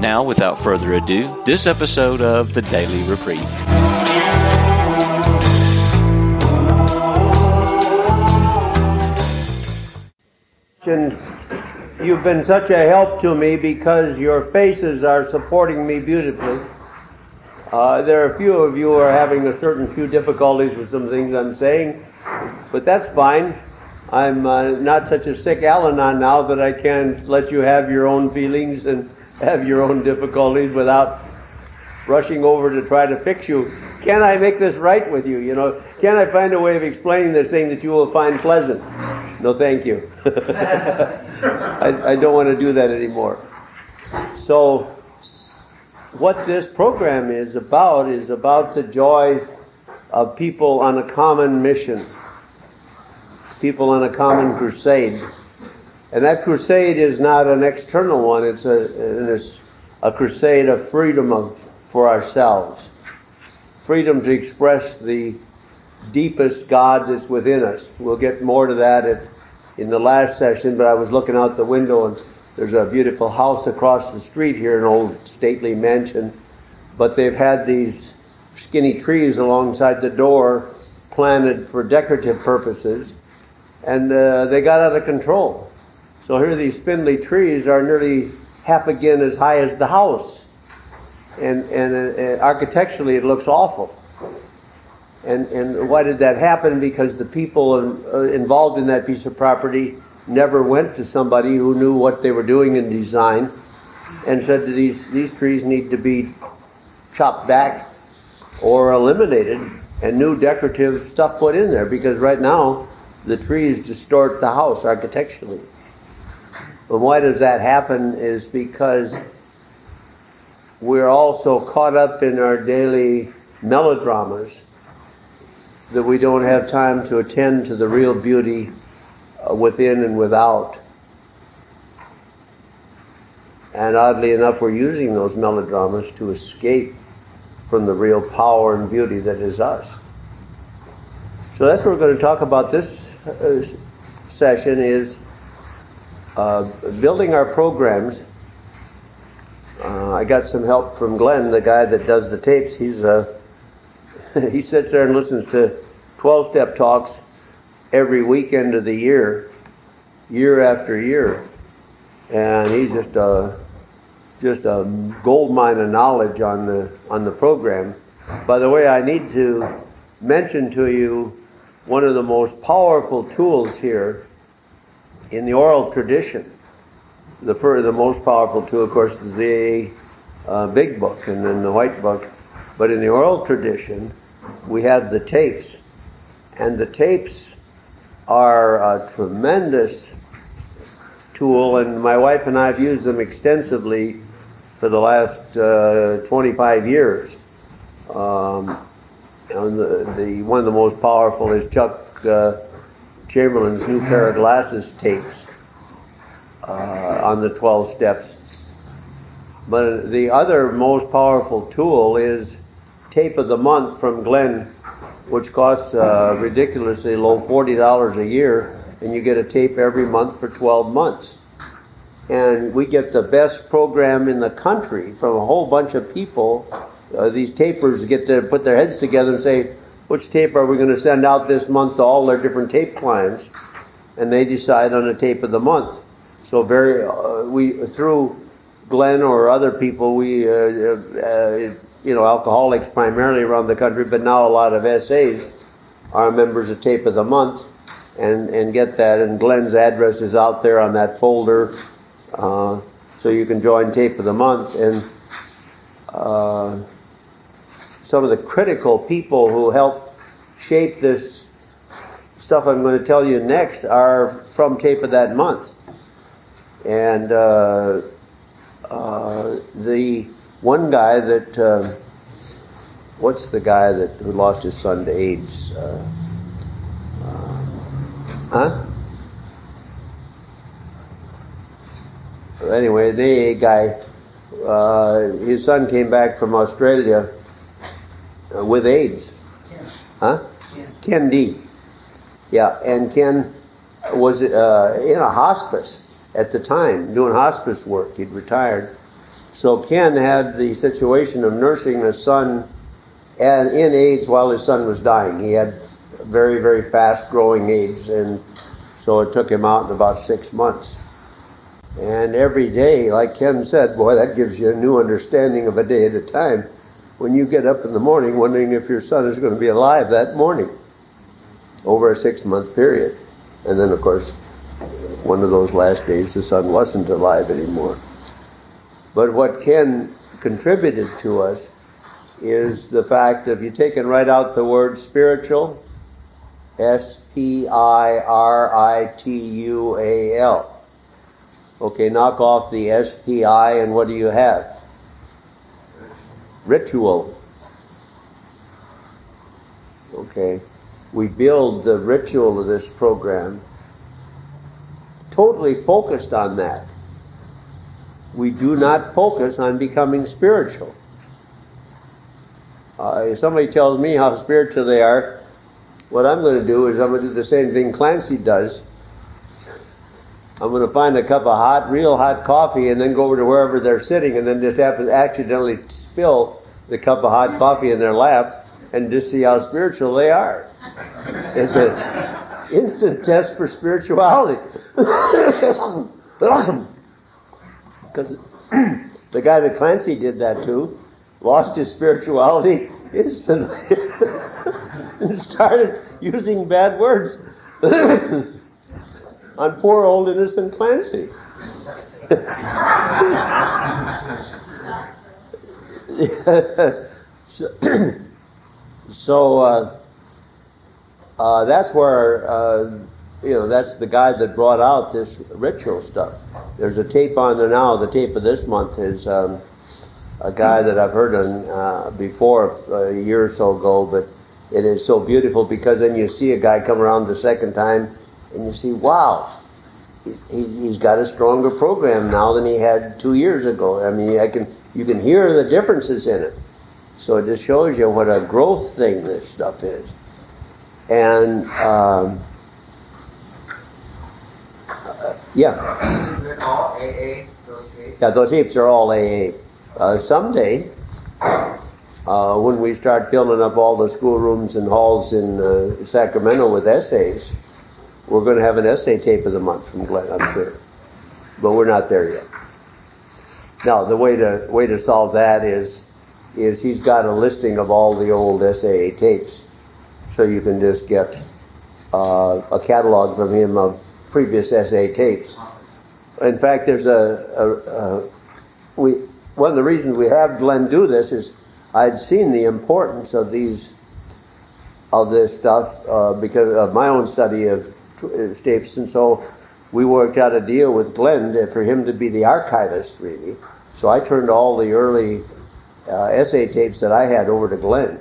Now, without further ado, this episode of the Daily Reprieve. You've been such a help to me because your faces are supporting me beautifully. Uh, there are a few of you who are having a certain few difficulties with some things I'm saying, but that's fine. I'm uh, not such a sick Al-Anon now that I can't let you have your own feelings and have your own difficulties without rushing over to try to fix you. Can I make this right with you? You know, can I find a way of explaining this thing that you will find pleasant? No, thank you. I, I don't want to do that anymore. So, what this program is about is about the joy of people on a common mission, people on a common crusade. And that crusade is not an external one, it's a, it's a crusade of freedom of, for ourselves. Freedom to express the deepest God that's within us. We'll get more to that at, in the last session, but I was looking out the window and there's a beautiful house across the street here, an old stately mansion. But they've had these skinny trees alongside the door planted for decorative purposes, and uh, they got out of control. So here these spindly trees are nearly half again as high as the house. And, and uh, architecturally it looks awful. And, and why did that happen? Because the people in, uh, involved in that piece of property never went to somebody who knew what they were doing in design and said these, these trees need to be chopped back or eliminated and new decorative stuff put in there because right now the trees distort the house architecturally. And why does that happen is because we're all so caught up in our daily melodramas that we don't have time to attend to the real beauty uh, within and without. And oddly enough, we're using those melodramas to escape from the real power and beauty that is us. So that's what we're going to talk about this uh, session is uh, building our programs, uh, I got some help from Glenn, the guy that does the tapes. He's uh, he sits there and listens to 12 step talks every weekend of the year, year after year, and he's just a just a gold mine of knowledge on the on the program. By the way, I need to mention to you one of the most powerful tools here in the oral tradition, the fir- the most powerful two, of course, is the uh, big book and then the white book. But in the oral tradition, we have the tapes, and the tapes are a tremendous tool, and my wife and I have used them extensively for the last uh, 25 years. Um, and the, the, one of the most powerful is Chuck uh, Chamberlain's New Pair of Glasses tapes uh, on the 12 steps. But the other most powerful tool is Tape of the Month from Glenn, which costs uh, ridiculously low $40 a year, and you get a tape every month for 12 months. And we get the best program in the country from a whole bunch of people. Uh, these tapers get to put their heads together and say, which tape are we going to send out this month to all their different tape clients, and they decide on a tape of the month. So very uh, we through Glenn or other people we uh, uh, you know alcoholics primarily around the country, but now a lot of SAs are members of Tape of the Month, and and get that. And Glenn's address is out there on that folder, uh, so you can join Tape of the Month and. Some of the critical people who helped shape this stuff I'm going to tell you next are from Tape of that month. And uh, uh, the one guy that uh, what's the guy that who lost his son to AIDS? Uh, uh, huh? Anyway, the guy, uh, his son came back from Australia uh, with AIDS. Ken. Huh? Ken. Ken D. Yeah, and Ken was uh, in a hospice at the time, doing hospice work. He'd retired. So Ken had the situation of nursing a son and in AIDS while his son was dying. He had very, very fast growing AIDS, and so it took him out in about six months. And every day, like Ken said, boy, that gives you a new understanding of a day at a time. When you get up in the morning wondering if your son is going to be alive that morning over a six month period. And then, of course, one of those last days, the son wasn't alive anymore. But what Ken contributed to us is the fact of you taking right out the word spiritual, S P I R I T U A L. Okay, knock off the S P I, and what do you have? Ritual. Okay, we build the ritual of this program totally focused on that. We do not focus on becoming spiritual. Uh, if somebody tells me how spiritual they are, what I'm going to do is I'm going to do the same thing Clancy does. I'm going to find a cup of hot, real hot coffee, and then go over to wherever they're sitting, and then just happen accidentally spill the cup of hot coffee in their lap, and just see how spiritual they are. It's an instant test for spirituality. Because the guy that Clancy did that to lost his spirituality instantly and started using bad words on poor old innocent Clancy. so, uh, uh, that's where uh, you know that's the guy that brought out this ritual stuff. There's a tape on there now. The tape of this month is um, a guy that I've heard on uh, before uh, a year or so ago, but it is so beautiful because then you see a guy come around the second time and you see, wow, he, he's got a stronger program now than he had two years ago. I mean, I can you can hear the differences in it. So it just shows you what a growth thing this stuff is. And um, uh, yeah. Is it all AA, those tapes? Yeah, those tapes are all AA. Uh, someday, uh, when we start filling up all the schoolrooms and halls in uh, Sacramento with SAs, we're going to have an SA tape of the month from Glenn, I'm sure. But we're not there yet. Now, the way to way to solve that is is he's got a listing of all the old SAA tapes, so you can just get uh, a catalog from him of previous SA tapes. In fact, there's a, a, a we one of the reasons we have Glenn do this is I'd seen the importance of these of this stuff uh, because of my own study of tapes, and so we worked out a deal with Glenn to, for him to be the archivist, really. So I turned all the early uh, SA tapes that I had over to Glenn.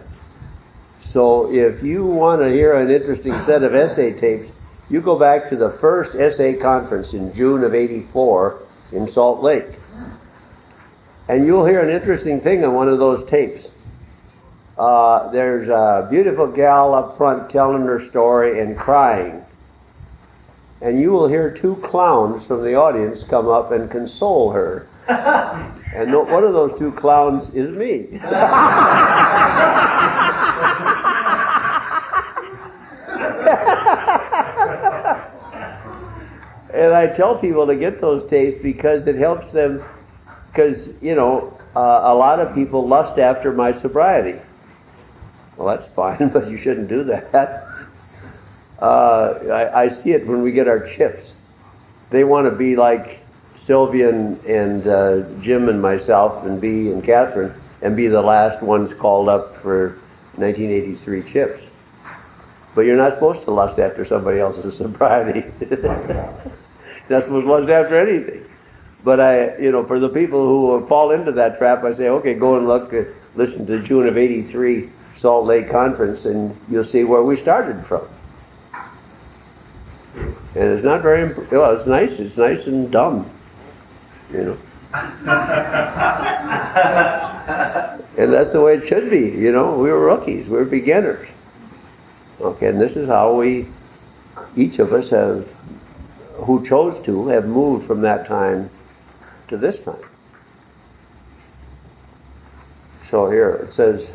So if you want to hear an interesting set of SA tapes, you go back to the first SA conference in June of 84 in Salt Lake. And you'll hear an interesting thing on one of those tapes. Uh, there's a beautiful gal up front telling her story and crying. And you will hear two clowns from the audience come up and console her. and no, one of those two clowns is me. and I tell people to get those tapes because it helps them. Because you know, uh, a lot of people lust after my sobriety. Well, that's fine, but you shouldn't do that. Uh, I, I see it when we get our chips. They want to be like Sylvia and, and uh, Jim and myself and B and Catherine and be the last ones called up for 1983 chips. But you're not supposed to lust after somebody else's sobriety. you're not supposed to lust after anything. But I, you know, for the people who fall into that trap, I say, okay, go and look. listen to June of 83 Salt Lake Conference and you'll see where we started from. And it's not very, imp- well, it's nice, it's nice and dumb, you know. and that's the way it should be, you know. We were rookies, we were beginners. Okay, and this is how we, each of us have, who chose to, have moved from that time to this time. So here it says,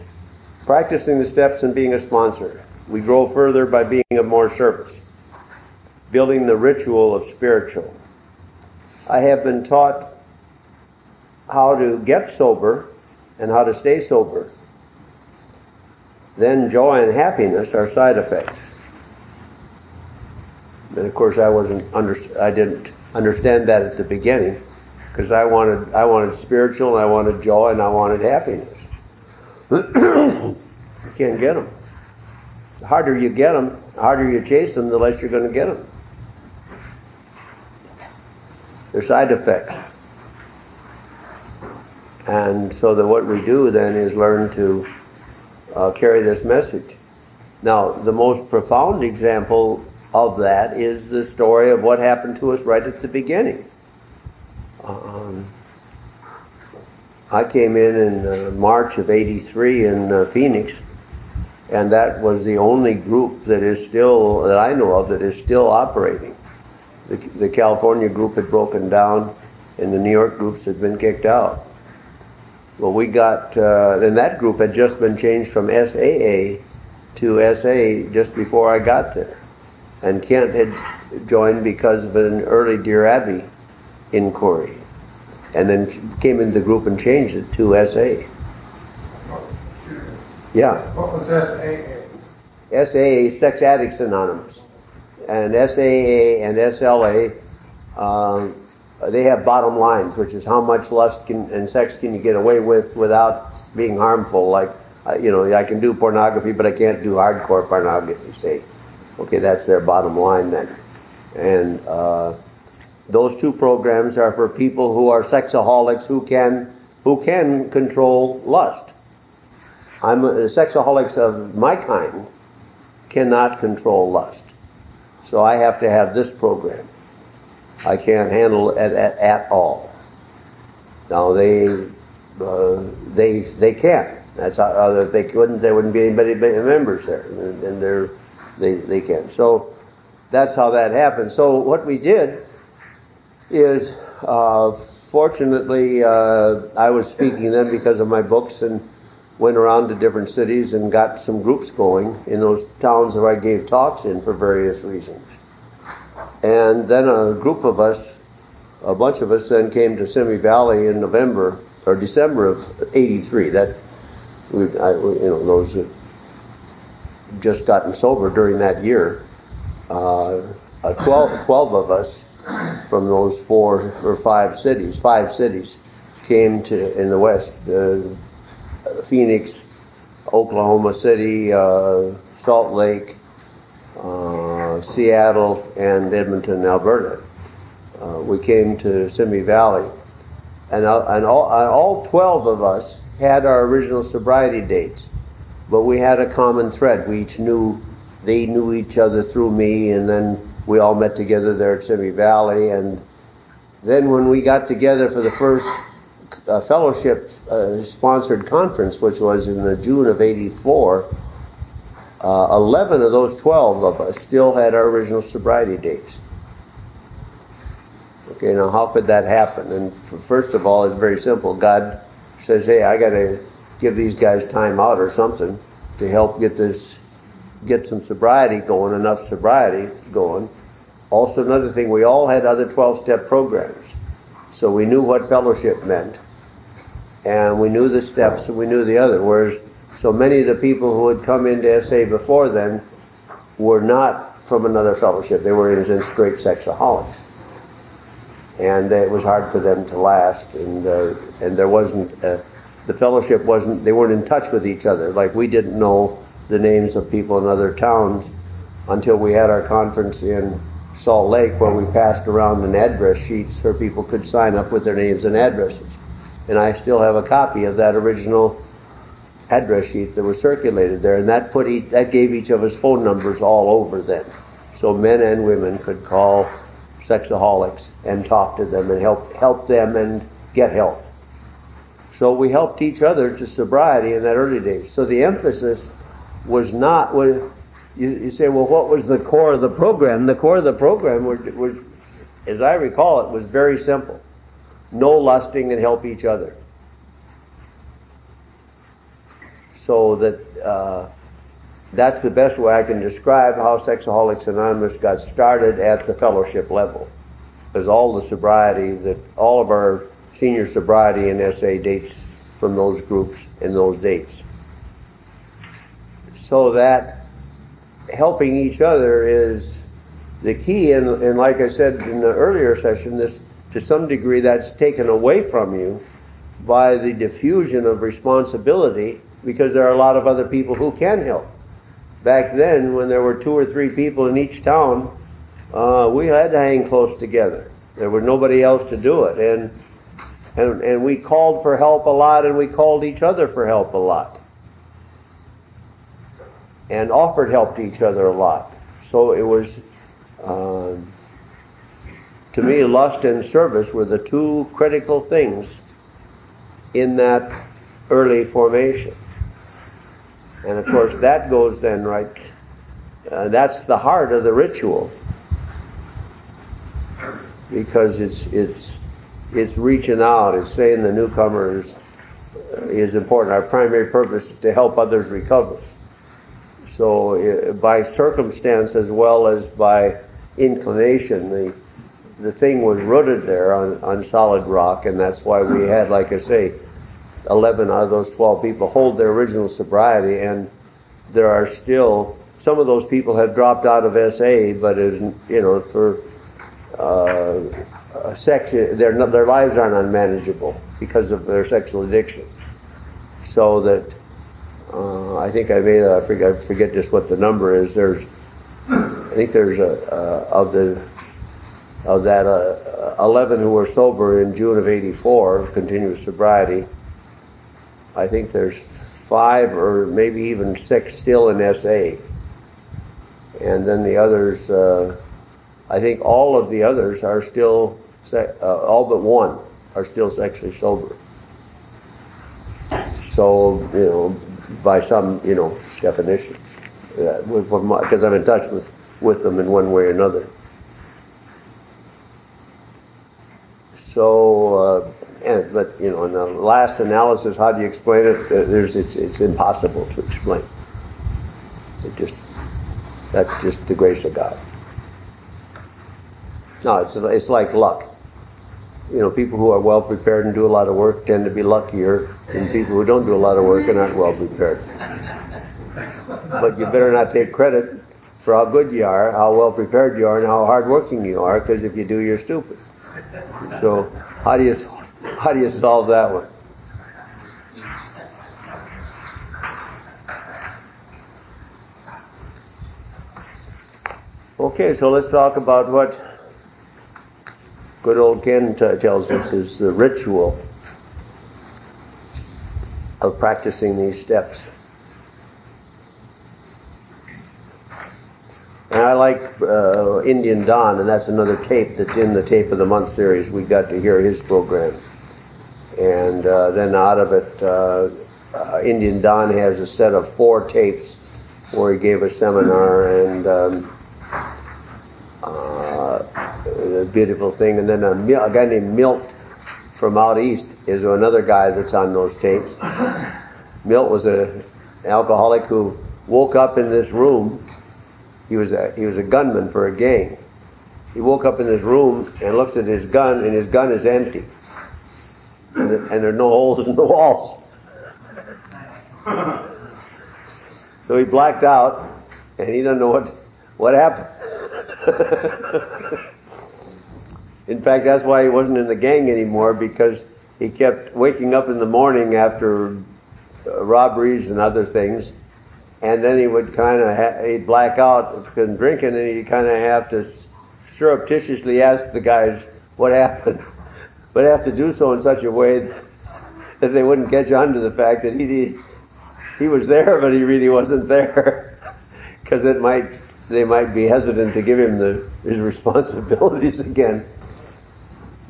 practicing the steps and being a sponsor. We grow further by being of more service, building the ritual of spiritual. I have been taught how to get sober and how to stay sober. Then joy and happiness are side effects. And of course, I wasn't under, I didn't understand that at the beginning because I wanted I wanted spiritual and I wanted joy and I wanted happiness. you can't get them. The harder you get them, the harder you chase them, the less you're going to get them. They're side effects. And so that what we do then is learn to uh, carry this message. Now, the most profound example of that is the story of what happened to us right at the beginning. Um, I came in in uh, March of '83 in uh, Phoenix, and that was the only group that is still that I know of that is still operating. The, the California group had broken down, and the New York groups had been kicked out. Well, we got, uh, and that group had just been changed from SAA to SA just before I got there. And Kent had joined because of an early Dear Abby inquiry. And then came into the group and changed it to SA. Yeah. What was SAA? SAA, Sex Addicts Anonymous. And SAA and SLA, um, they have bottom lines, which is how much lust can, and sex can you get away with without being harmful. Like, uh, you know, I can do pornography, but I can't do hardcore pornography, say. Okay, that's their bottom line then. And uh, those two programs are for people who are sexaholics who can who can control lust. I'm a, sexaholics of my kind cannot control lust, so I have to have this program. I can't handle it at, at, all. Now they uh, they they can. That's how if they couldn't, there wouldn't be anybody members there, and, and they're they they can. So that's how that happened. So what we did is, uh, fortunately, uh, I was speaking then because of my books and went around to different cities and got some groups going in those towns where I gave talks in for various reasons. And then a group of us, a bunch of us, then came to Simi Valley in November or December of '83. That we, I, you know, those that just gotten sober during that year. Uh, 12, 12 of us from those four or five cities, five cities, came to in the west, uh, Phoenix, Oklahoma City, uh, Salt Lake, uh, Seattle, and Edmonton, Alberta. Uh, we came to Simi Valley, and, uh, and all, and all 12 of us had our original sobriety dates, but we had a common thread. We each knew, they knew each other through me, and then we all met together there at Simi Valley. And then when we got together for the first uh, fellowship uh, sponsored conference, which was in the June of '84, uh, 11 of those 12 of us still had our original sobriety dates. Okay, now how could that happen? And first of all, it's very simple. God says, "Hey, I got to give these guys time out or something to help get this, get some sobriety going, enough sobriety going." Also, another thing, we all had other 12-step programs, so we knew what fellowship meant, and we knew the steps, and we knew the other. Whereas so many of the people who had come into SA before then were not from another fellowship. They were in straight sexaholics. And it was hard for them to last, and uh, and there wasn't uh, the fellowship wasn't they weren't in touch with each other. Like we didn't know the names of people in other towns until we had our conference in Salt Lake, where we passed around an address sheets where people could sign up with their names and addresses. And I still have a copy of that original address sheet that was circulated there, and that put each, that gave each of us phone numbers all over then, so men and women could call sexaholics and talk to them and help help them and get help. So we helped each other to sobriety in that early days. So the emphasis was not was you, you say, well, what was the core of the program? The core of the program as I recall it, was very simple: no lusting and help each other. So that uh, that's the best way I can describe how Sexaholics Anonymous got started at the fellowship level. Because all the sobriety that all of our senior sobriety in SA dates from those groups in those dates. So that helping each other is the key, and, and like I said in the earlier session, this to some degree that's taken away from you by the diffusion of responsibility because there are a lot of other people who can help. Back then, when there were two or three people in each town, uh, we had to hang close together. There was nobody else to do it, and and and we called for help a lot, and we called each other for help a lot, and offered help to each other a lot. So it was. Um, to me, lust and service were the two critical things in that early formation. And of course, that goes then right, uh, that's the heart of the ritual. Because it's, it's, it's reaching out, it's saying the newcomer is, is important. Our primary purpose is to help others recover. So, uh, by circumstance as well as by inclination, the, the thing was rooted there on, on solid rock, and that's why we had, like I say, 11 out of those 12 people hold their original sobriety, and there are still some of those people have dropped out of SA, but is you know for uh, sex, their their lives aren't unmanageable because of their sexual addiction. So that uh, I think I made forget I forget just what the number is. There's I think there's a uh, of the of that uh, 11 who were sober in June of '84, continuous sobriety. I think there's five or maybe even six still in SA. And then the others, uh, I think all of the others are still, uh, all but one are still sexually sober. So, you know, by some, you know, definition. Because uh, I'm in touch with, with them in one way or another. So, uh, and, but you know, in the last analysis, how do you explain it? There's, it's, it's impossible to explain. It just, that's just the grace of God. No, it's, it's like luck. You know, people who are well prepared and do a lot of work tend to be luckier than people who don't do a lot of work and aren't well prepared. But you better not take credit for how good you are, how well prepared you are, and how hardworking you are, because if you do, you're stupid. So, how do you how do you solve that one? Okay, so let's talk about what good old Ken tells us is the ritual of practicing these steps. And I like uh, Indian Don, and that's another tape that's in the Tape of the Month series. We got to hear his program. And uh, then out of it, uh, uh, Indian Don has a set of four tapes where he gave a seminar and um, uh, a beautiful thing. And then a, a guy named Milt from out east is another guy that's on those tapes. Milt was a, an alcoholic who woke up in this room. He was a, he was a gunman for a gang. He woke up in this room and looks at his gun, and his gun is empty and, and there are no holes in the walls. So he blacked out, and he doesn't know what what happened. in fact, that's why he wasn't in the gang anymore because he kept waking up in the morning after robberies and other things, and then he would kind of ha- he'd black out from drinking, and he'd kind of have to surreptitiously ask the guys what happened but have to do so in such a way that they wouldn't catch on to the fact that he he was there, but he really wasn't there because it might they might be hesitant to give him the his responsibilities again.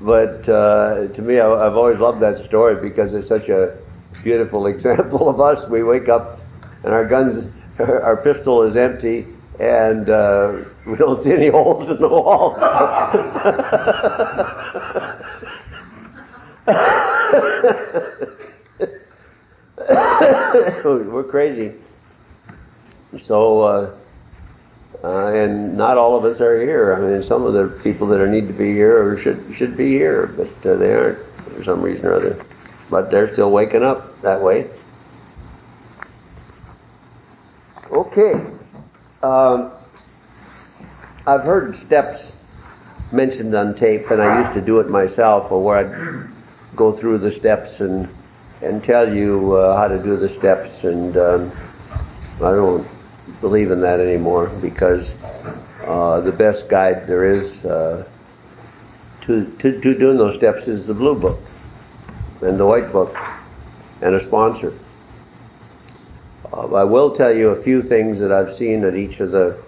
But uh, to me, I, I've always loved that story because it's such a beautiful example of us. We wake up and our guns, our pistol is empty, and uh, we don't see any holes in the wall. We're crazy. So, uh, uh, and not all of us are here. I mean, some of the people that are need to be here or should should be here, but uh, they aren't for some reason or other. But they're still waking up that way. Okay. Um, I've heard steps mentioned on tape, and I used to do it myself, where I'd go through the steps and and tell you uh, how to do the steps, and um, I don't believe in that anymore because uh, the best guide there is uh, to, to to doing those steps is the blue book and the white book and a sponsor. Uh, I will tell you a few things that I've seen at each of the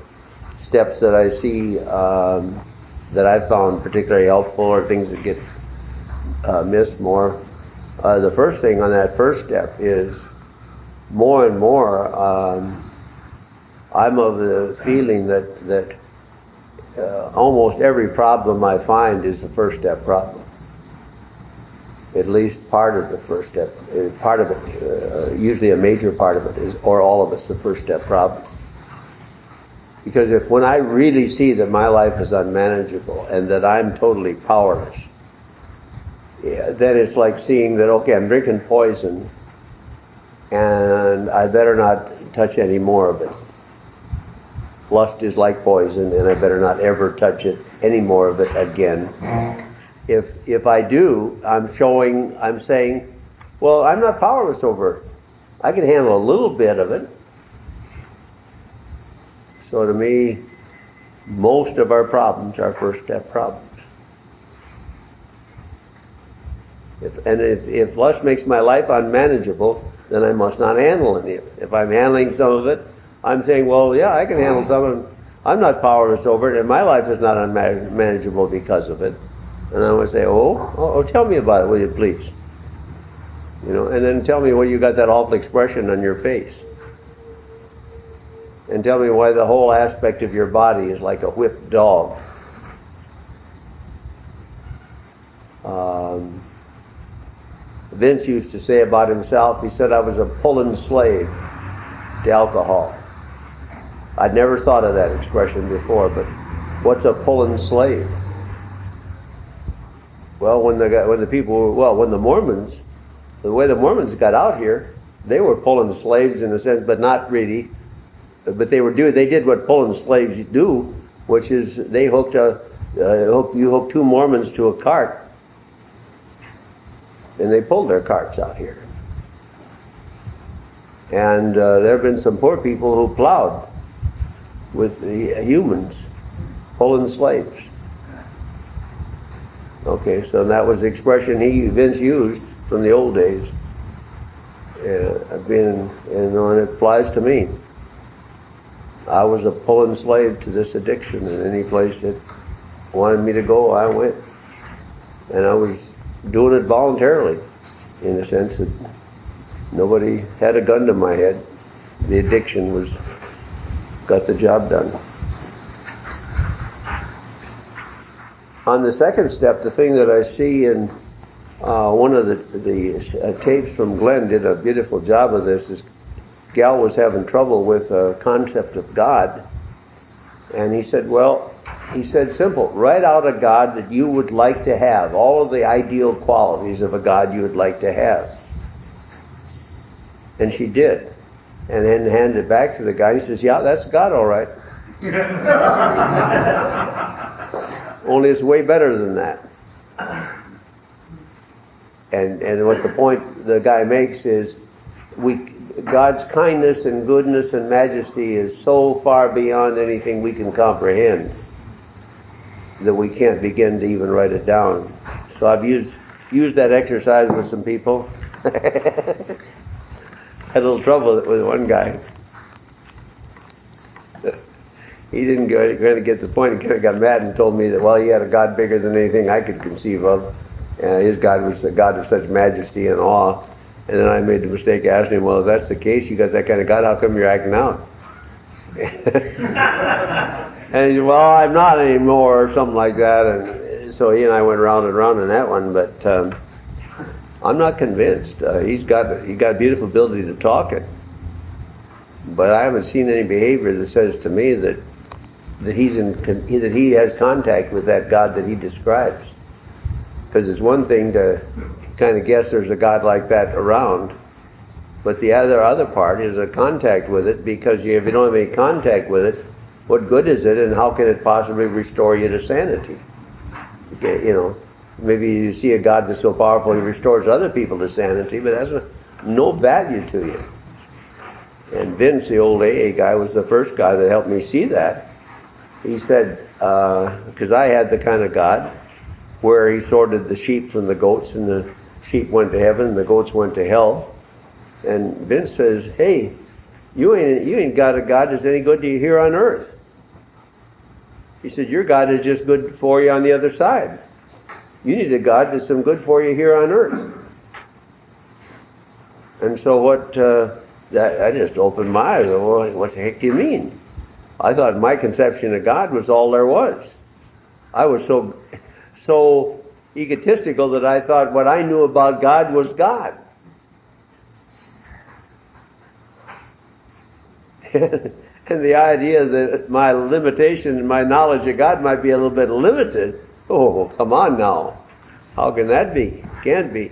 steps that I see um, that I've found particularly helpful or things that get uh, missed more. Uh, the first thing on that first step is more and more um, I'm of the feeling that that uh, almost every problem I find is a first step problem at least part of the first step, uh, part of it, uh, usually a major part of it is, or all of it's the first step problem. Because if when I really see that my life is unmanageable and that I'm totally powerless, yeah, then it's like seeing that, okay, I'm drinking poison and I better not touch any more of it. Lust is like poison and I better not ever touch it, any more of it again if if I do, I'm showing, I'm saying, well, I'm not powerless over it. I can handle a little bit of it. So to me, most of our problems are first step problems. If, and if, if lust makes my life unmanageable, then I must not handle any of it. If I'm handling some of it, I'm saying, well, yeah, I can handle some. I'm not powerless over it, and my life is not unmanageable because of it. And I would say, oh, oh, oh, tell me about it, will you please? You know, and then tell me why you got that awful expression on your face. And tell me why the whole aspect of your body is like a whipped dog. Um, Vince used to say about himself, he said, I was a pulling slave to alcohol. I'd never thought of that expression before, but what's a pulling slave? Well, when the when the people well, when the Mormons, the way the Mormons got out here, they were pulling slaves in a sense, but not really. But they were doing they did what pulling slaves do, which is they hooked a uh, hook, you hook two Mormons to a cart, and they pulled their carts out here. And uh, there have been some poor people who plowed with the humans, pulling slaves. Okay, so that was the expression he Vince used from the old days. Uh, been, and it applies to me. I was a pulling slave to this addiction, and any place that wanted me to go, I went. And I was doing it voluntarily, in the sense that nobody had a gun to my head. The addiction was got the job done. On the second step, the thing that I see in uh, one of the, the uh, tapes from Glenn did a beautiful job of this. This gal was having trouble with a concept of God, and he said, "Well, he said simple. Write out a God that you would like to have, all of the ideal qualities of a God you would like to have." And she did, and then handed it back to the guy. He says, "Yeah, that's God, all right." Only it's way better than that. And and what the point the guy makes is we God's kindness and goodness and majesty is so far beyond anything we can comprehend that we can't begin to even write it down. So I've used used that exercise with some people. had a little trouble with one guy. He didn't go, to get the point. He kind of got mad and told me that, well, he had a God bigger than anything I could conceive of. And his God was a God of such majesty and awe. And then I made the mistake of asking him, well, if that's the case, you got that kind of God, how come you're acting out? and he said, well, I'm not anymore, or something like that. And so he and I went round and round on that one. But um, I'm not convinced. Uh, he's got he got a beautiful ability to talk it, but I haven't seen any behavior that says to me that that he's in that he has contact with that God that he describes. Because it's one thing to kind of guess there's a God like that around, but the other other part is a contact with it. Because if you don't have any contact with it, what good is it, and how can it possibly restore you to sanity? You know, maybe you see a God that's so powerful he restores other people to sanity, but that's no value to you. And Vince, the old AA guy, was the first guy that helped me see that. He said, because uh, I had the kind of God where he sorted the sheep from the goats, and the sheep went to heaven, and the goats went to hell. And Vince says, "Hey, you ain't you ain't got a God that's any good to you here on earth." He said, "Your God is just good for you on the other side." You need a God that's some good for you here on earth. And so what, uh, that, I just opened my eyes. Well, what the heck do you mean? I thought my conception of God was all there was. I was so, so egotistical that I thought what I knew about God was God. and the idea that my limitation my knowledge of God might be a little bit limited Oh, come on now. How can that be? Can't be.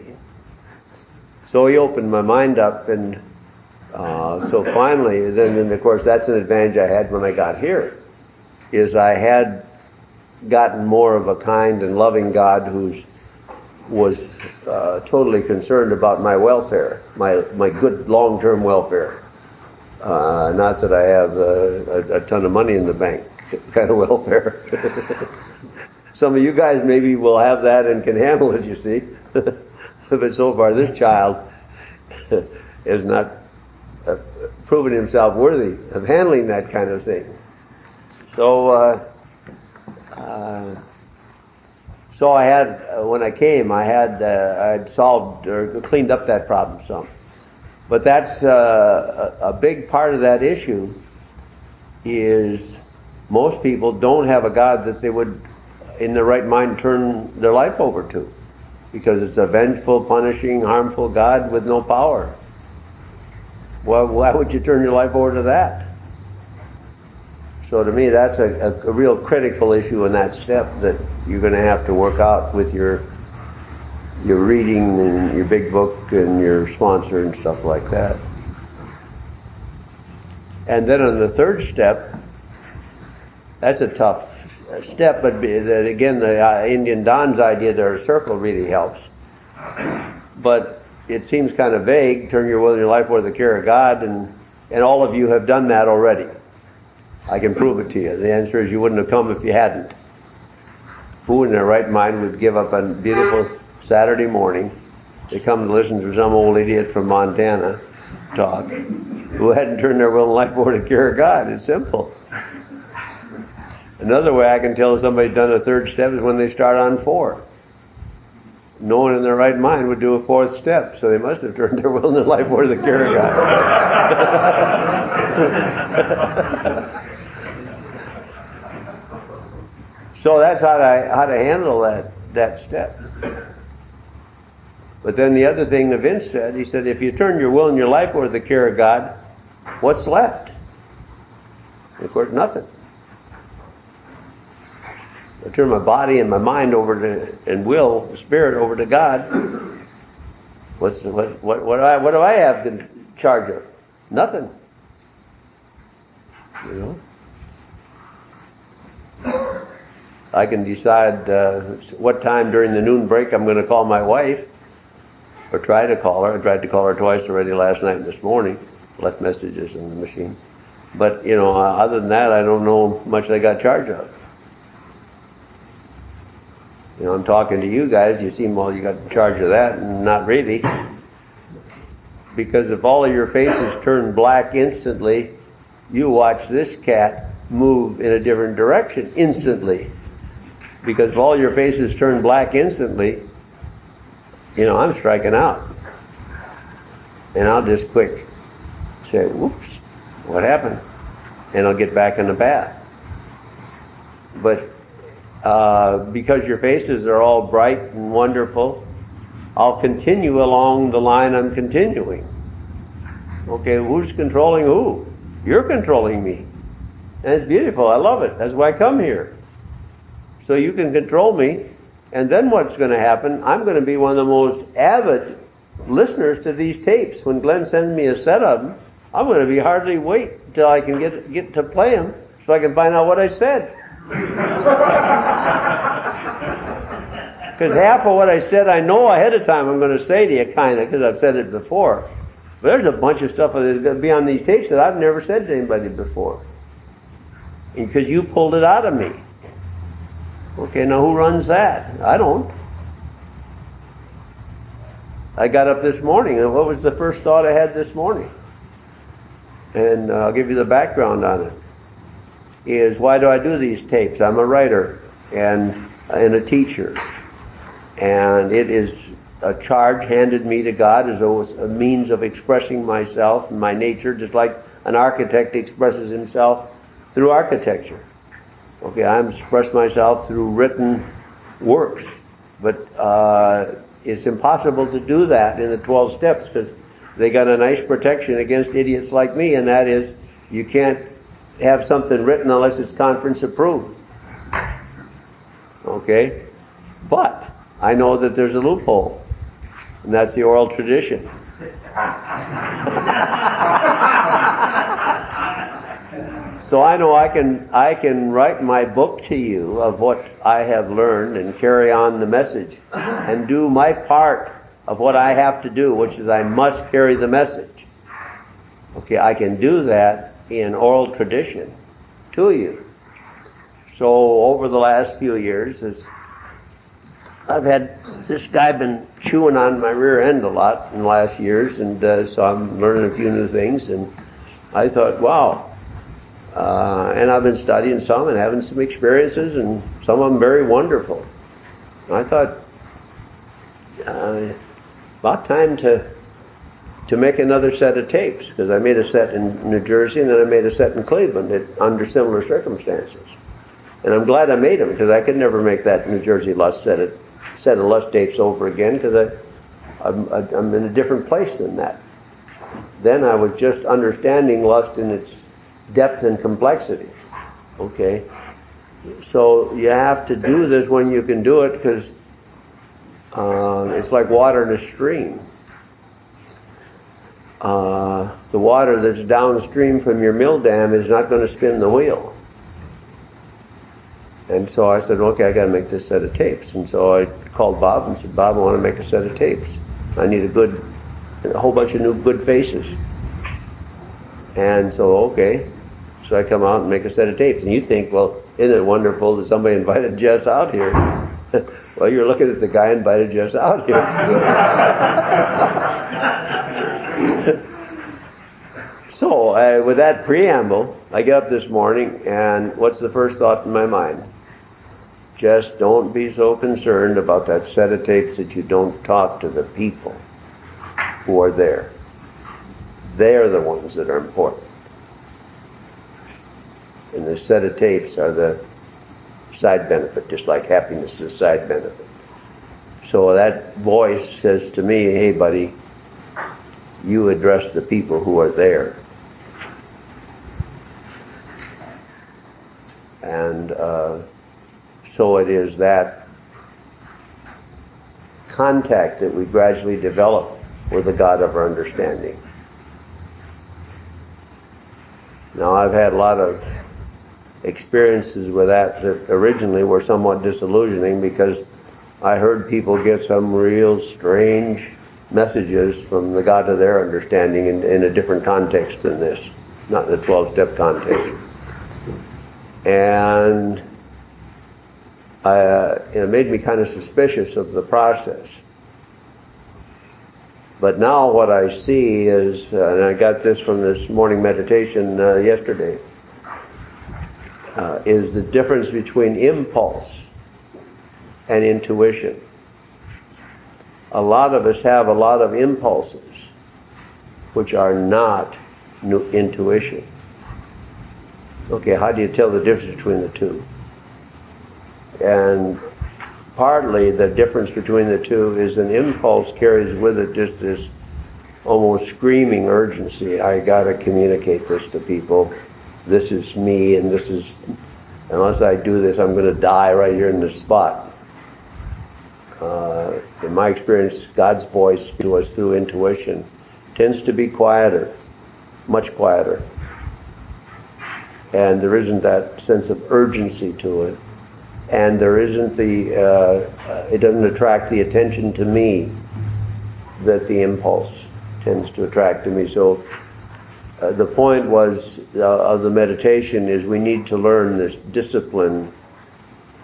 So he opened my mind up, and uh, so finally, then, then of course that's an advantage I had when I got here, is I had gotten more of a kind and loving God who's was uh, totally concerned about my welfare, my my good long-term welfare. Uh, not that I have a, a, a ton of money in the bank, kind of welfare. Some of you guys maybe will have that and can handle it, you see. but so far, this child has not uh, proven himself worthy of handling that kind of thing. So, uh, uh, so I had uh, when I came, I had uh, I had solved or cleaned up that problem some. But that's uh, a, a big part of that issue. Is most people don't have a God that they would in their right mind turn their life over to. Because it's a vengeful, punishing, harmful God with no power. Well, why would you turn your life over to that? So to me, that's a, a, a real critical issue in that step that you're going to have to work out with your your reading and your big book and your sponsor and stuff like that. And then on the third step, that's a tough step be that again the uh, Indian Don's idea that a circle really helps, but it seems kind of vague. Turn your will and your life over the care of God, and and all of you have done that already. I can prove it to you. The answer is you wouldn't have come if you hadn't. Who in their right mind would give up a beautiful Saturday morning to come to listen to some old idiot from Montana talk who hadn't turned their will and life over to care of God? It's simple. Another way I can tell somebody's done a third step is when they start on four. No one in their right mind would do a fourth step, so they must have turned their will and their life over to the care of God. so that's how to how to handle that that step. But then the other thing that Vince said, he said, if you turn your will and your life over to the care of God, what's left? Of course, nothing. I turn my body and my mind over to and will, spirit over to God. What's what what what do I what do I have to charge of? Nothing. You know. I can decide uh, what time during the noon break I'm going to call my wife, or try to call her. I tried to call her twice already last night and this morning. Left messages in the machine, but you know, other than that, I don't know much I got charge of. You know, I'm talking to you guys. You seem well, you got in charge of that, and not really. Because if all of your faces turn black instantly, you watch this cat move in a different direction instantly. Because if all your faces turn black instantly, you know, I'm striking out. And I'll just quick say, whoops, what happened? And I'll get back in the bath. But uh, because your faces are all bright and wonderful, I'll continue along the line I'm continuing. Okay, who's controlling who? You're controlling me. And it's beautiful. I love it. That's why I come here. So you can control me. And then what's going to happen? I'm going to be one of the most avid listeners to these tapes. When Glenn sends me a set of them, I'm going to be hardly wait until I can get get to play them so I can find out what I said. Because half of what I said I know ahead of time I'm going to say to you, kind of, because I've said it before. But there's a bunch of stuff that's going to be on these tapes that I've never said to anybody before. Because you pulled it out of me. Okay, now who runs that? I don't. I got up this morning, and what was the first thought I had this morning? And uh, I'll give you the background on it. Is why do I do these tapes? I'm a writer and and a teacher, and it is a charge handed me to God as a means of expressing myself and my nature, just like an architect expresses himself through architecture. Okay, I express myself through written works, but uh, it's impossible to do that in the 12 steps because they got a nice protection against idiots like me, and that is you can't have something written unless it's conference approved. Okay? But I know that there's a loophole, and that's the oral tradition. So I know I can I can write my book to you of what I have learned and carry on the message and do my part of what I have to do, which is I must carry the message. Okay, I can do that in oral tradition to you. So over the last few years, as I've had this guy been chewing on my rear end a lot in the last years, and uh, so I'm learning a few new things. And I thought, wow, uh, and I've been studying some and having some experiences, and some of them very wonderful. I thought, uh, about time to to make another set of tapes because I made a set in New Jersey and then I made a set in Cleveland under similar circumstances. And I'm glad I made them because I could never make that New Jersey Lust set of, set of Lust tapes over again because I, I'm, I'm in a different place than that. Then I was just understanding lust in its depth and complexity. Okay? So you have to do this when you can do it because uh, it's like water in a stream. Uh, the water that's downstream from your mill dam is not going to spin the wheel. And so I said, okay, I got to make this set of tapes. And so I called Bob and said, Bob, I want to make a set of tapes. I need a good, a whole bunch of new good faces. And so, okay. So I come out and make a set of tapes. And you think, well, isn't it wonderful that somebody invited Jess out here? well, you're looking at the guy invited Jess out here. so, uh, with that preamble, I get up this morning, and what's the first thought in my mind? Just don't be so concerned about that set of tapes that you don't talk to the people who are there. They're the ones that are important and the set of tapes are the side benefit, just like happiness is a side benefit. So that voice says to me, hey, buddy, you address the people who are there. And uh, so it is that contact that we gradually develop with the God of our understanding. Now, I've had a lot of experiences with that that originally were somewhat disillusioning because I heard people get some real strange messages from the God of their understanding in, in a different context than this, not the 12 step context. And uh, it made me kind of suspicious of the process. But now what I see is, uh, and I got this from this morning meditation uh, yesterday, uh, is the difference between impulse and intuition. A lot of us have a lot of impulses which are not intuition. Okay, how do you tell the difference between the two? And partly the difference between the two is an impulse carries with it just this almost screaming urgency. I got to communicate this to people. This is me, and this is, unless I do this, I'm going to die right here in this spot. Uh, in my experience, God's voice to us through intuition tends to be quieter, much quieter. And there isn't that sense of urgency to it. And there isn't the, uh, it doesn't attract the attention to me that the impulse tends to attract to me. So uh, the point was uh, of the meditation is we need to learn this discipline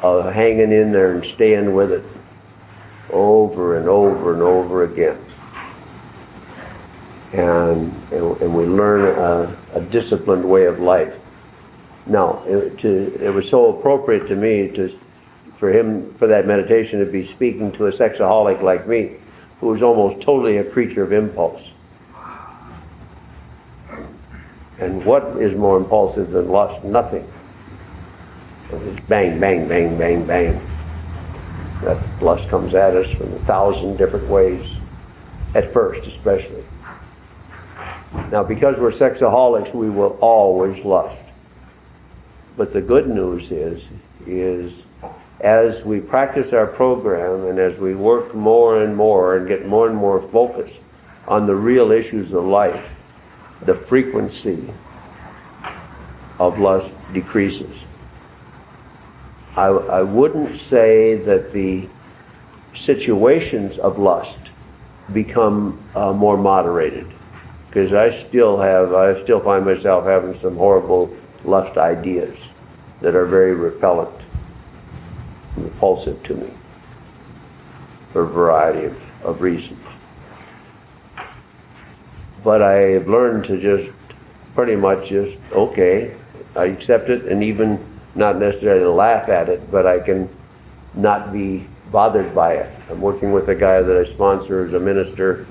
of hanging in there and staying with it over and over and over again and, and, and we learn a, a, disciplined way of life. Now, it, to, it was so appropriate to me to, for him, for that meditation to be speaking to a sexaholic like me, who was almost totally a creature of impulse. And what is more impulsive than lust? Nothing. It's bang, bang, bang, bang, bang. That lust comes at us from a thousand different ways, at first especially. Now, because we're sexaholics, we will always lust. But the good news is, is as we practice our program and as we work more and more and get more and more focused on the real issues of life, the frequency of lust decreases. I, I wouldn't say that the situations of lust become uh, more moderated because I still have, I still find myself having some horrible lust ideas that are very repellent repulsive to me for a variety of, of reasons. But I have learned to just pretty much just, okay, I accept it and even not necessarily laugh at it, but I can not be bothered by it. I'm working with a guy that I sponsor as a minister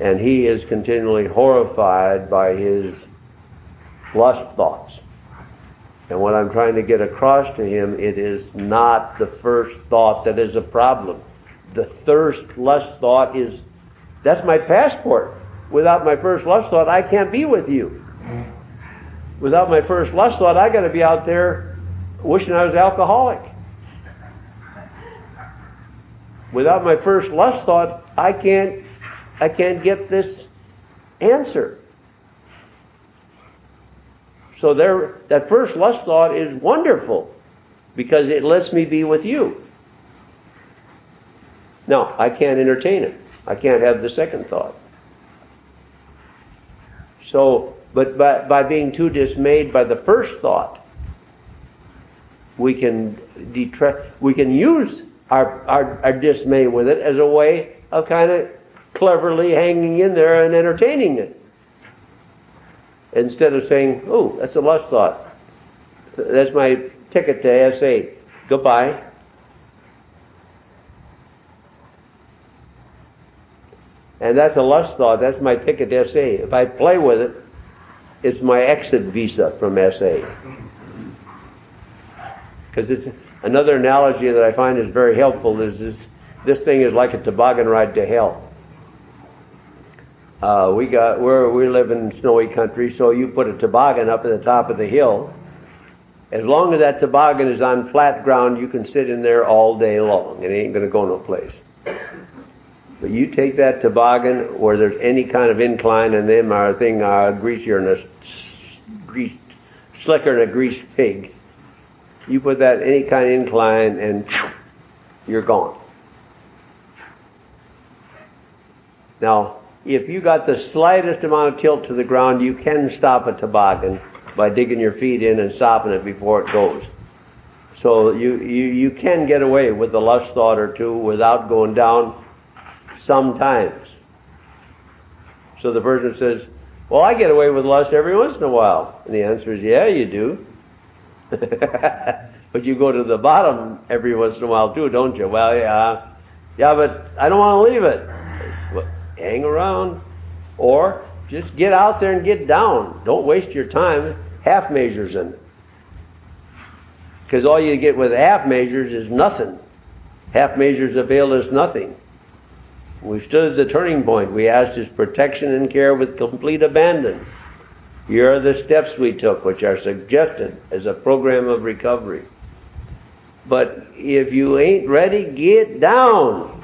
and he is continually horrified by his lust thoughts. And what I'm trying to get across to him, it is not the first thought that is a problem. The thirst lust thought is, that's my passport. Without my first lust thought, I can't be with you. Without my first lust thought, I got to be out there wishing I was alcoholic. Without my first lust thought, I can't I can't get this answer. So there, that first lust thought is wonderful because it lets me be with you. Now, I can't entertain it. I can't have the second thought. So, but by, by being too dismayed by the first thought, we can we can use our, our, our dismay with it as a way of kind of cleverly hanging in there and entertaining it. Instead of saying, oh, that's a lust thought. That's my ticket to SA. Goodbye. And that's a lust thought. That's my ticket to SA. If I play with it, it's my exit visa from SA. Because it's another analogy that I find is very helpful is this, this thing is like a toboggan ride to hell. Uh, we got where we live in snowy country, so you put a toboggan up at the top of the hill. As long as that toboggan is on flat ground, you can sit in there all day long. It ain't going to go no place. But you take that toboggan where there's any kind of incline, and them are a thing uh, greasier than a greased, slicker than a greased pig. You put that any kind of incline, and you're gone. Now, if you got the slightest amount of tilt to the ground, you can stop a toboggan by digging your feet in and stopping it before it goes. So you, you, you can get away with a lust thought or two without going down sometimes. So the person says, Well, I get away with lust every once in a while. And the answer is, Yeah, you do. but you go to the bottom every once in a while too, don't you? Well, yeah. Yeah, but I don't want to leave it. Well, hang around. Or just get out there and get down. Don't waste your time half measures in it. Because all you get with half measures is nothing. Half measures avail us nothing. We stood at the turning point. We asked His protection and care with complete abandon. Here are the steps we took, which are suggested as a program of recovery. But if you ain't ready, get down.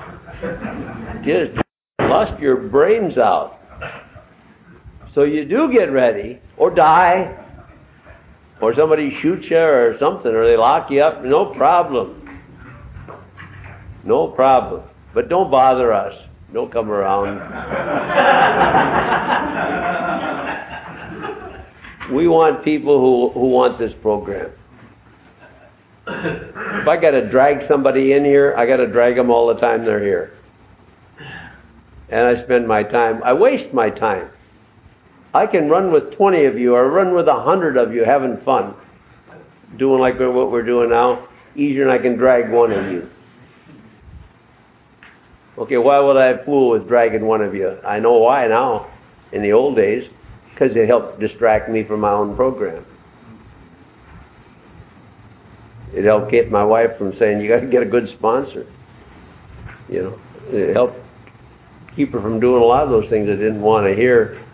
Just lust your brains out. So you do get ready, or die, or somebody shoots you, or something, or they lock you up. No problem. No problem. But don't bother us. Don't come around. we want people who, who want this program. If I got to drag somebody in here, I got to drag them all the time they're here. And I spend my time, I waste my time. I can run with 20 of you or run with 100 of you having fun, doing like what we're doing now, easier than I can drag one of you. Okay, why would I fool with dragging one of you? I know why now. In the old days, because it helped distract me from my own program. It helped keep my wife from saying, you got to get a good sponsor. You know, it helped keep her from doing a lot of those things I didn't want to hear,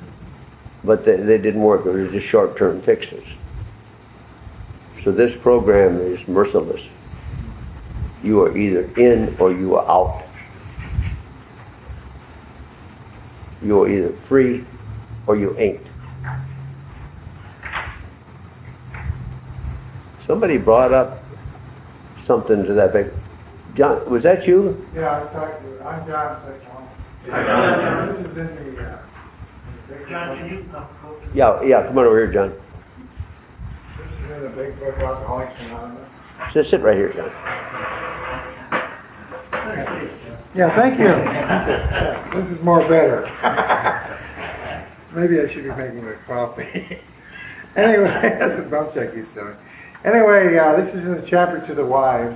but they, they didn't work. They were just short term fixes. So this program is merciless. You are either in or you are out. You are either free or you ain't. Somebody brought up something to that effect. John, was that you? Yeah, I talked to, I'm John Sexton. This is in the, uh. John, can you come closer? Yeah, yeah, come on over here, John. This is in the big book Alcoholics Anonymous. Just sit right here, John. Yeah, thank you. Yeah, This is more better. Maybe I should be making a coffee. Anyway, that's a bump check he's doing. Anyway, uh, this is in the chapter to the wives.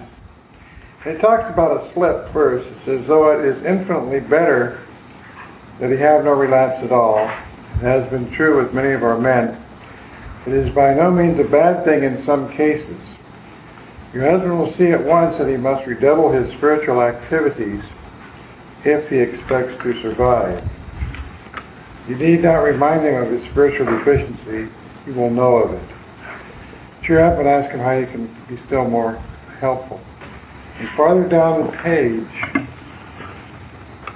It talks about a slip first. It says, though it is infinitely better that he have no relapse at all, it has been true with many of our men, it is by no means a bad thing in some cases. Your husband will see at once that he must redouble his spiritual activities if he expects to survive. You need not remind him of his spiritual deficiency, he will know of it. Cheer up and ask him how you can be still more helpful. And farther down the page,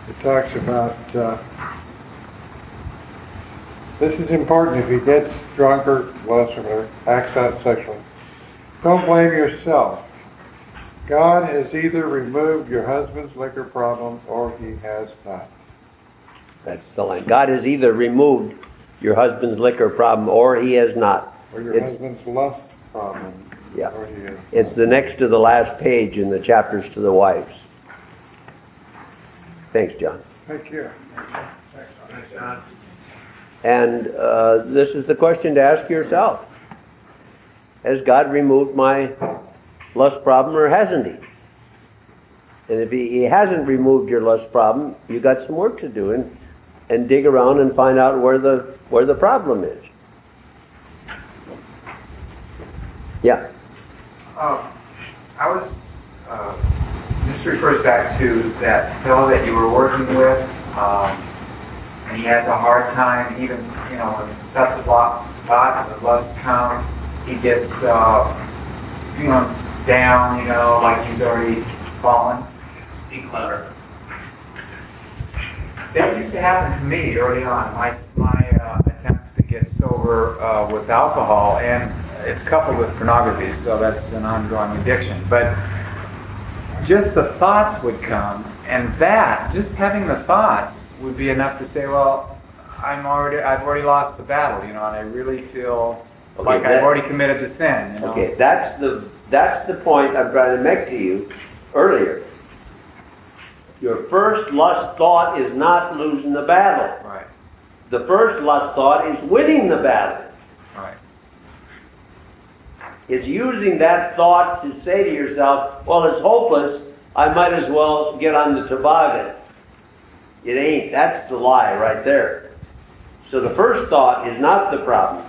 it talks about uh, this is important if he gets drunk or whatever, acts out sexually. Don't blame yourself. God has either removed your husband's liquor problem or he has not. That's the line. God has either removed your husband's liquor problem or he has not. Or your It's- husband's lust problem Yeah. or he It's the next to the last page in the chapters to the wives. Thanks, John. Thank you. And uh, this is the question to ask yourself. Has God removed my lust problem or hasn't He? And if He, he hasn't removed your lust problem, you got some work to do and, and dig around and find out where the, where the problem is. Yeah. Um, I was, uh, this refers back to that fellow that you were working with, um, and he has a hard time even, you know, when thoughts of lo- thoughts of lust come, he gets, uh, you know, down, you know, like he's already fallen. Speak louder. That used to happen to me early on. My my uh, attempts to get sober uh, with alcohol, and it's coupled with pornography, so that's an ongoing addiction. But just the thoughts would come, and that just having the thoughts would be enough to say, well, I'm already I've already lost the battle, you know, and I really feel Okay, like I've already committed the sin. You know? Okay, that's the that's the point I'm trying to make to you earlier. Your first lust thought is not losing the battle. Right. The first lust thought is winning the battle. It's using that thought to say to yourself, well, it's hopeless. I might as well get on the toboggan. It ain't. That's the lie right there. So the first thought is not the problem.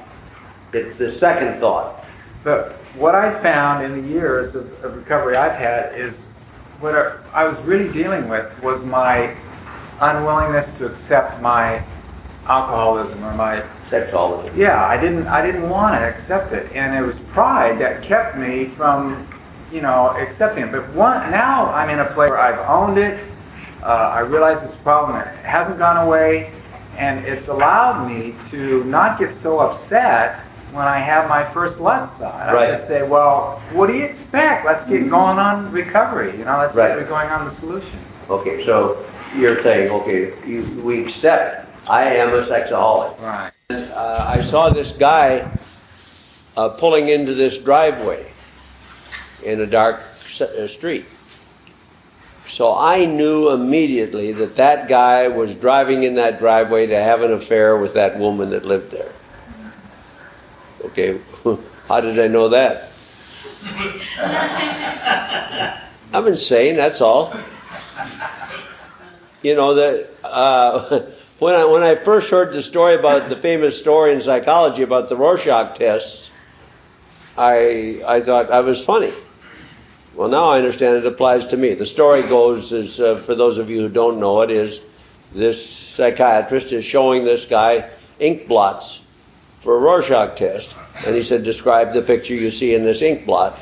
It's the second thought. But what I found in the years of, of recovery I've had is what I was really dealing with was my unwillingness to accept my alcoholism or my sexuality. Yeah, I didn't I didn't want to accept it, and it was pride that kept me from you know accepting it. But one, now I'm in a place where I've owned it. Uh, I realize it's a problem. It hasn't gone away, and it's allowed me to not get so upset when I have my first lust thought. Right. I just say, well, what do you expect? Let's get going on recovery. You know, let's Right. get going on the solution. Okay, so you're saying, okay, you, we accept I am a sexaholic. Right. Uh, I saw this guy uh, pulling into this driveway in a dark uh, street. So I knew immediately that that guy was driving in that driveway to have an affair with that woman that lived there. Okay, how did I know that? I'm insane, that's all. You know that uh, when I when I first heard the story about the famous story in psychology about the Rorschach test, I I thought I was funny. Well, now I understand it applies to me. The story goes is uh, for those of you who don't know it is this psychiatrist is showing this guy ink blots for a Rorschach test, and he said, "Describe the picture you see in this ink blot."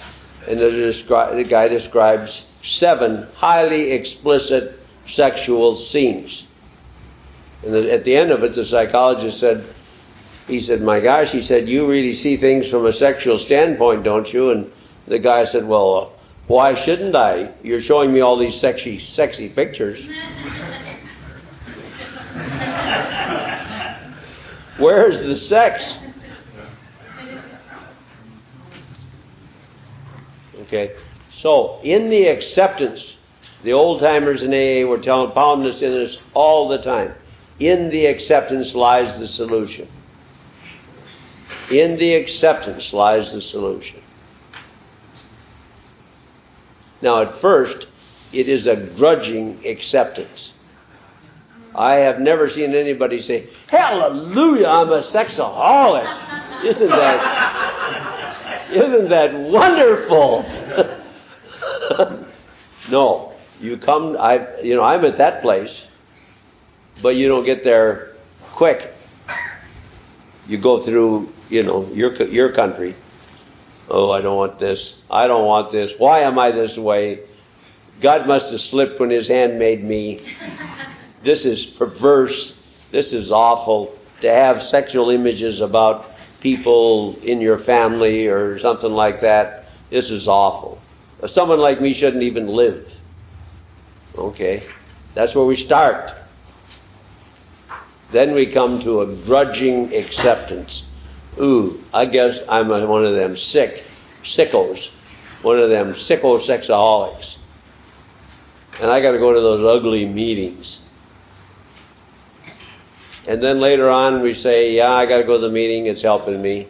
And the, the guy describes seven highly explicit sexual scenes. And the, at the end of it, the psychologist said, he said, My gosh, he said, you really see things from a sexual standpoint, don't you? And the guy said, Well, uh, why shouldn't I? You're showing me all these sexy, sexy pictures. Where's the sex? Okay, so in the acceptance, the old timers in AA were telling, pounding us in this all the time. In the acceptance lies the solution. In the acceptance lies the solution. Now, at first, it is a grudging acceptance. I have never seen anybody say, Hallelujah, I'm a sexaholic. Isn't that, isn't that wonderful? no. You come, I, you know, I'm at that place, but you don't get there quick. You go through, you know, your, your country. Oh, I don't want this. I don't want this. Why am I this way? God must have slipped when His hand made me. This is perverse. This is awful. To have sexual images about people in your family or something like that, this is awful. Someone like me shouldn't even live. Okay? That's where we start. Then we come to a grudging acceptance. Ooh, I guess I'm one of them sick, sickos, one of them sicko sexaholics. And I got to go to those ugly meetings. And then later on, we say, Yeah, I got to go to the meeting, it's helping me.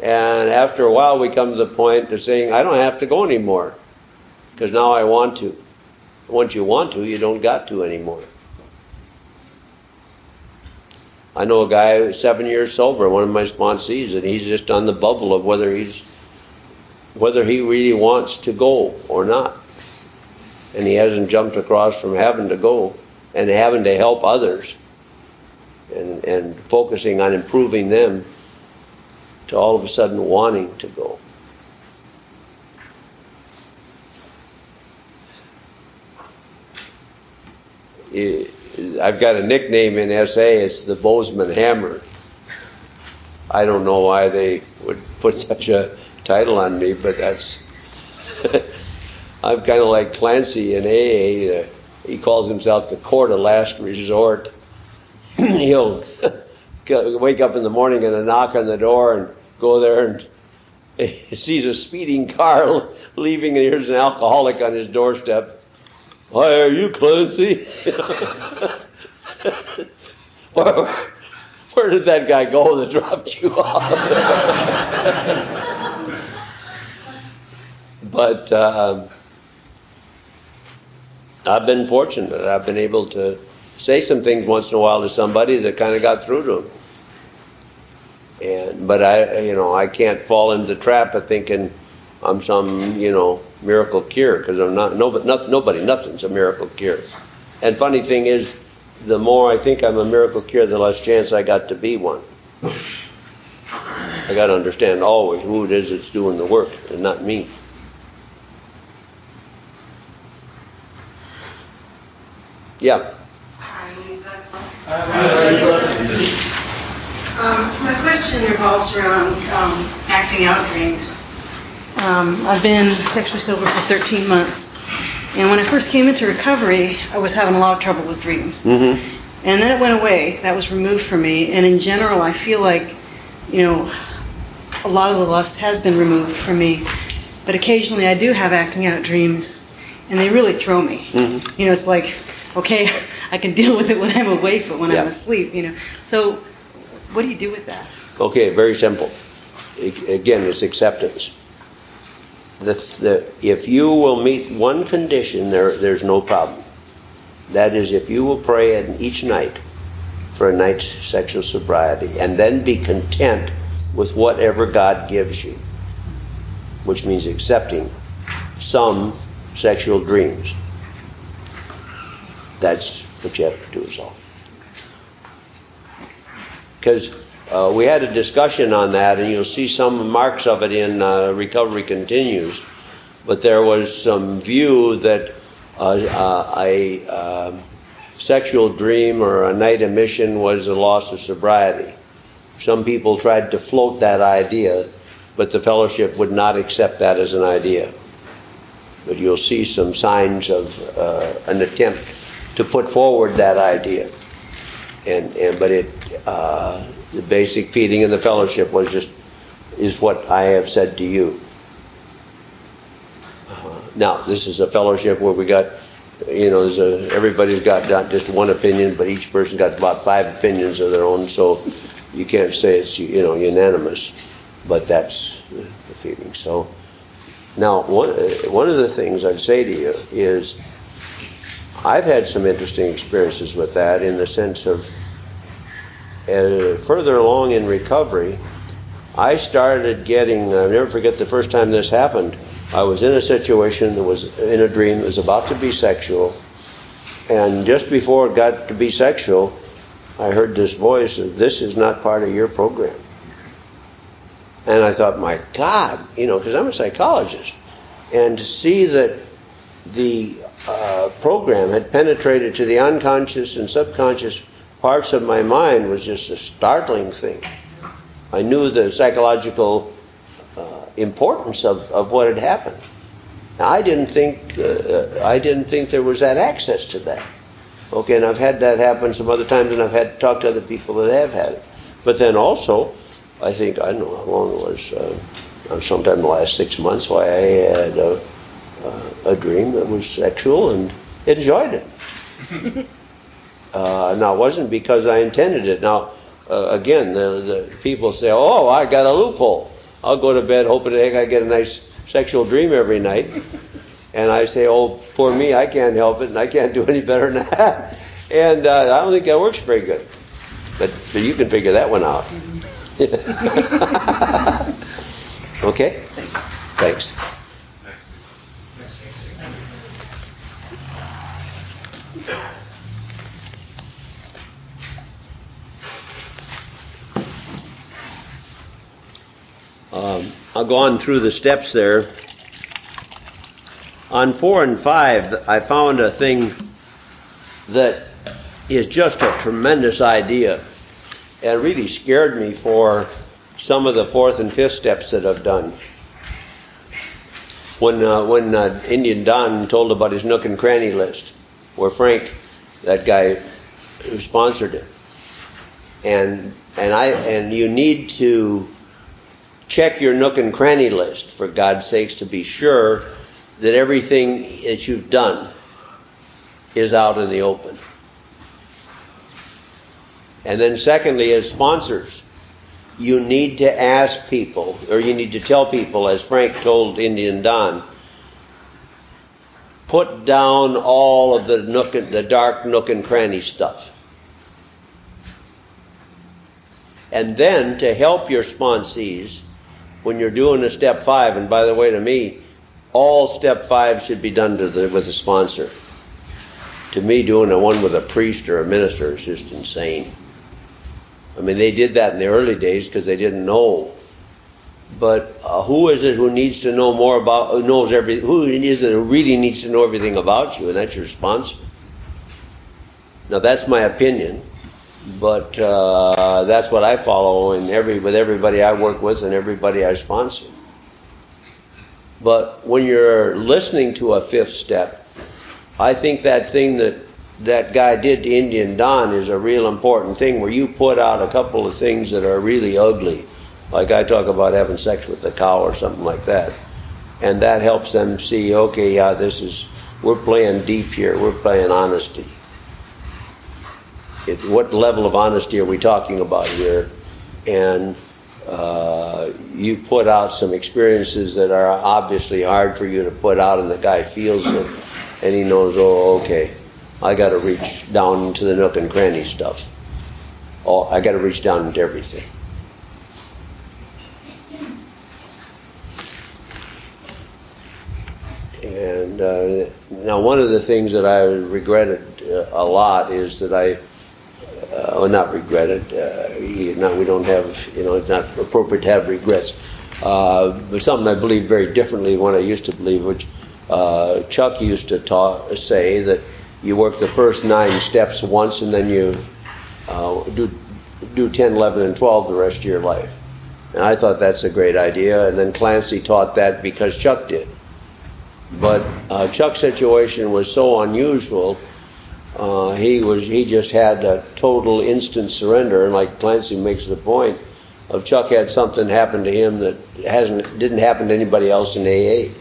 And after a while, we come to the point of saying, I don't have to go anymore because now I want to. Once you want to, you don't got to anymore. I know a guy seven years sober, one of my sponsees, and he's just on the bubble of whether he's whether he really wants to go or not. And he hasn't jumped across from having to go and having to help others and, and focusing on improving them to all of a sudden wanting to go. I've got a nickname in SA, it's the Bozeman Hammer. I don't know why they would put such a title on me, but that's. I'm kind of like Clancy in AA. Uh, he calls himself the court of last resort. He'll wake up in the morning and a knock on the door and go there and he sees a speeding car leaving and here's an alcoholic on his doorstep. Why are you Clancy? where, where did that guy go that dropped you off? but uh, I've been fortunate. I've been able to say some things once in a while to somebody that kind of got through to them. And but I, you know, I can't fall into the trap of thinking I'm some, you know, miracle cure because I'm not. Nobody, not, nobody, nothing's a miracle cure. And funny thing is, the more I think I'm a miracle cure, the less chance I got to be one. I got to understand always who it is that's doing the work, and not me. Yeah. Um, my question revolves around um, acting out dreams. Um, I've been sexually sober for 13 months, and when I first came into recovery, I was having a lot of trouble with dreams. Mm-hmm. And then it went away. That was removed from me. And in general, I feel like, you know, a lot of the lust has been removed from me. But occasionally, I do have acting out dreams, and they really throw me. Mm-hmm. You know, it's like, okay, I can deal with it when I'm awake, but when I'm asleep, you know. So, what do you do with that? Okay, very simple. Again, it's acceptance. The, the, if you will meet one condition, there, there's no problem. That is, if you will pray each night for a night's sexual sobriety and then be content with whatever God gives you, which means accepting some sexual dreams. That's what you have to do, is all. Because uh, we had a discussion on that, and you'll see some marks of it in uh, Recovery Continues. But there was some view that uh, uh, a um sexual dream or a night emission was a loss of sobriety. Some people tried to float that idea, but the fellowship would not accept that as an idea. But you'll see some signs of uh, an attempt to put forward that idea and, and but it uh, the basic feeding in the fellowship was just is what I have said to you. Uh, now this is a fellowship where we got you know there's a everybody's got not just one opinion but each person got about five opinions of their own so you can't say it's you know unanimous but that's the feeling so now one one of the things I'd say to you is I've had some interesting experiences with that in the sense of uh, further along in recovery, I started getting, I'll never forget the first time this happened. I was in a situation that was in a dream that was about to be sexual, and just before it got to be sexual, I heard this voice This is not part of your program. And I thought, My God, you know, because I'm a psychologist. And to see that the uh, program had penetrated to the unconscious and subconscious parts of my mind was just a startling thing. I knew the psychological uh, importance of, of what had happened. Now, I didn't think uh, I didn't think there was that access to that. Okay, and I've had that happen some other times, and I've had to talk to other people that have had it. But then also, I think I don't know how long it was. Uh, sometime in the last six months, why I had a, uh, a dream that was sexual and enjoyed it. uh, now, it wasn't because I intended it. Now, uh, again, the, the people say, "Oh, I got a loophole. I'll go to bed hoping I get a nice sexual dream every night." And I say, "Oh, poor me, I can't help it, and I can't do any better than that." And uh, I don't think that works very good. But, but you can figure that one out. okay. Thanks. Um, I'll go on through the steps there. On four and five, I found a thing that is just a tremendous idea and really scared me for some of the fourth and fifth steps that I've done. When, uh, when uh, Indian Don told about his nook and cranny list, where Frank, that guy who sponsored it, and and I and you need to check your nook and cranny list for God's sakes to be sure that everything that you've done is out in the open. And then, secondly, as sponsors, you need to ask people, or you need to tell people, as Frank told Indian Don, put down all of the nook and, the dark nook and cranny stuff. And then to help your sponsees when you're doing a step five, and by the way, to me, all step five should be done the, with a sponsor. To me, doing a one with a priest or a minister is just insane. I mean, they did that in the early days because they didn't know. But uh, who is it who needs to know more about, who knows every, who is it who really needs to know everything about you? And that's your sponsor. Now, that's my opinion, but uh, that's what I follow in every, with everybody I work with and everybody I sponsor. But when you're listening to a fifth step, I think that thing that that guy did to Indian Don is a real important thing where you put out a couple of things that are really ugly. Like I talk about having sex with the cow or something like that. And that helps them see, okay, yeah, this is, we're playing deep here, we're playing honesty. It, what level of honesty are we talking about here? And uh, you put out some experiences that are obviously hard for you to put out, and the guy feels it and he knows, oh, okay, I got to reach down into the nook and cranny stuff. Oh, I got to reach down into everything. And uh, now, one of the things that I regretted uh, a lot is that I, uh, well, not regretted. Uh, not we don't have, you know, it's not appropriate to have regrets. Uh, but something I believe very differently what I used to believe, which uh, Chuck used to say that you work the first nine steps once and then you uh, do, do 10, 11, and 12 the rest of your life. And I thought that's a great idea. And then Clancy taught that because Chuck did. But uh, Chuck's situation was so unusual. Uh, he was he just had a total instant surrender, and like Clancy makes the point, of Chuck had something happen to him that hasn't didn't happen to anybody else in AA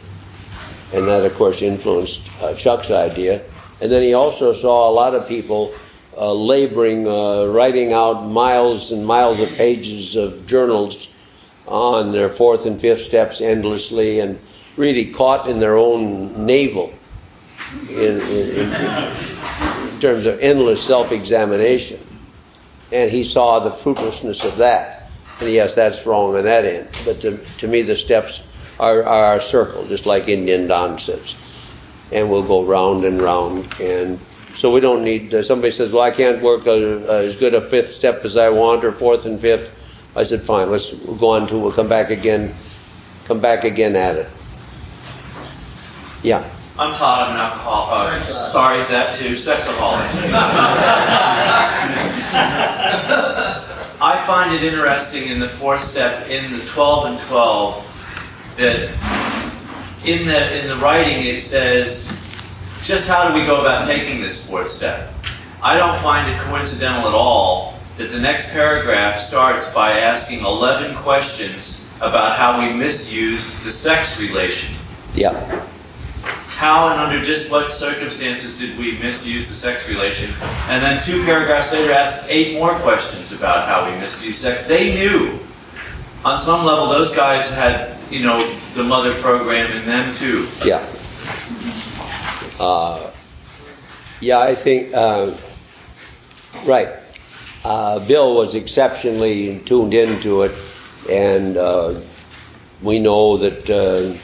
and that, of course, influenced uh, Chuck's idea. And then he also saw a lot of people uh, laboring, uh, writing out miles and miles of pages of journals on their fourth and fifth steps endlessly, and really caught in their own navel in, in, in terms of endless self-examination. And he saw the fruitlessness of that. And yes, that's wrong on that end. But to, to me, the steps are our circle, just like Indian Don says. And we'll go round and round. And so we don't need, uh, somebody says, well, I can't work a, a, as good a fifth step as I want, or fourth and fifth. I said, fine, let's go on to, we'll come back again, come back again at it. Yeah. I'm Todd. I'm an alcoholic. Uh, sorry, that too. Sexaholic. I find it interesting in the fourth step, in the 12 and 12, that in the in the writing it says just how do we go about taking this fourth step. I don't find it coincidental at all that the next paragraph starts by asking 11 questions about how we misused the sex relation. Yeah. How and under just what circumstances did we misuse the sex relation? And then two paragraphs later asks eight more questions about how we misused sex. They knew. On some level, those guys had you know, the mother program in them too. Yeah. Uh, yeah, I think, uh, right. Uh, Bill was exceptionally tuned into it, and uh, we know that uh,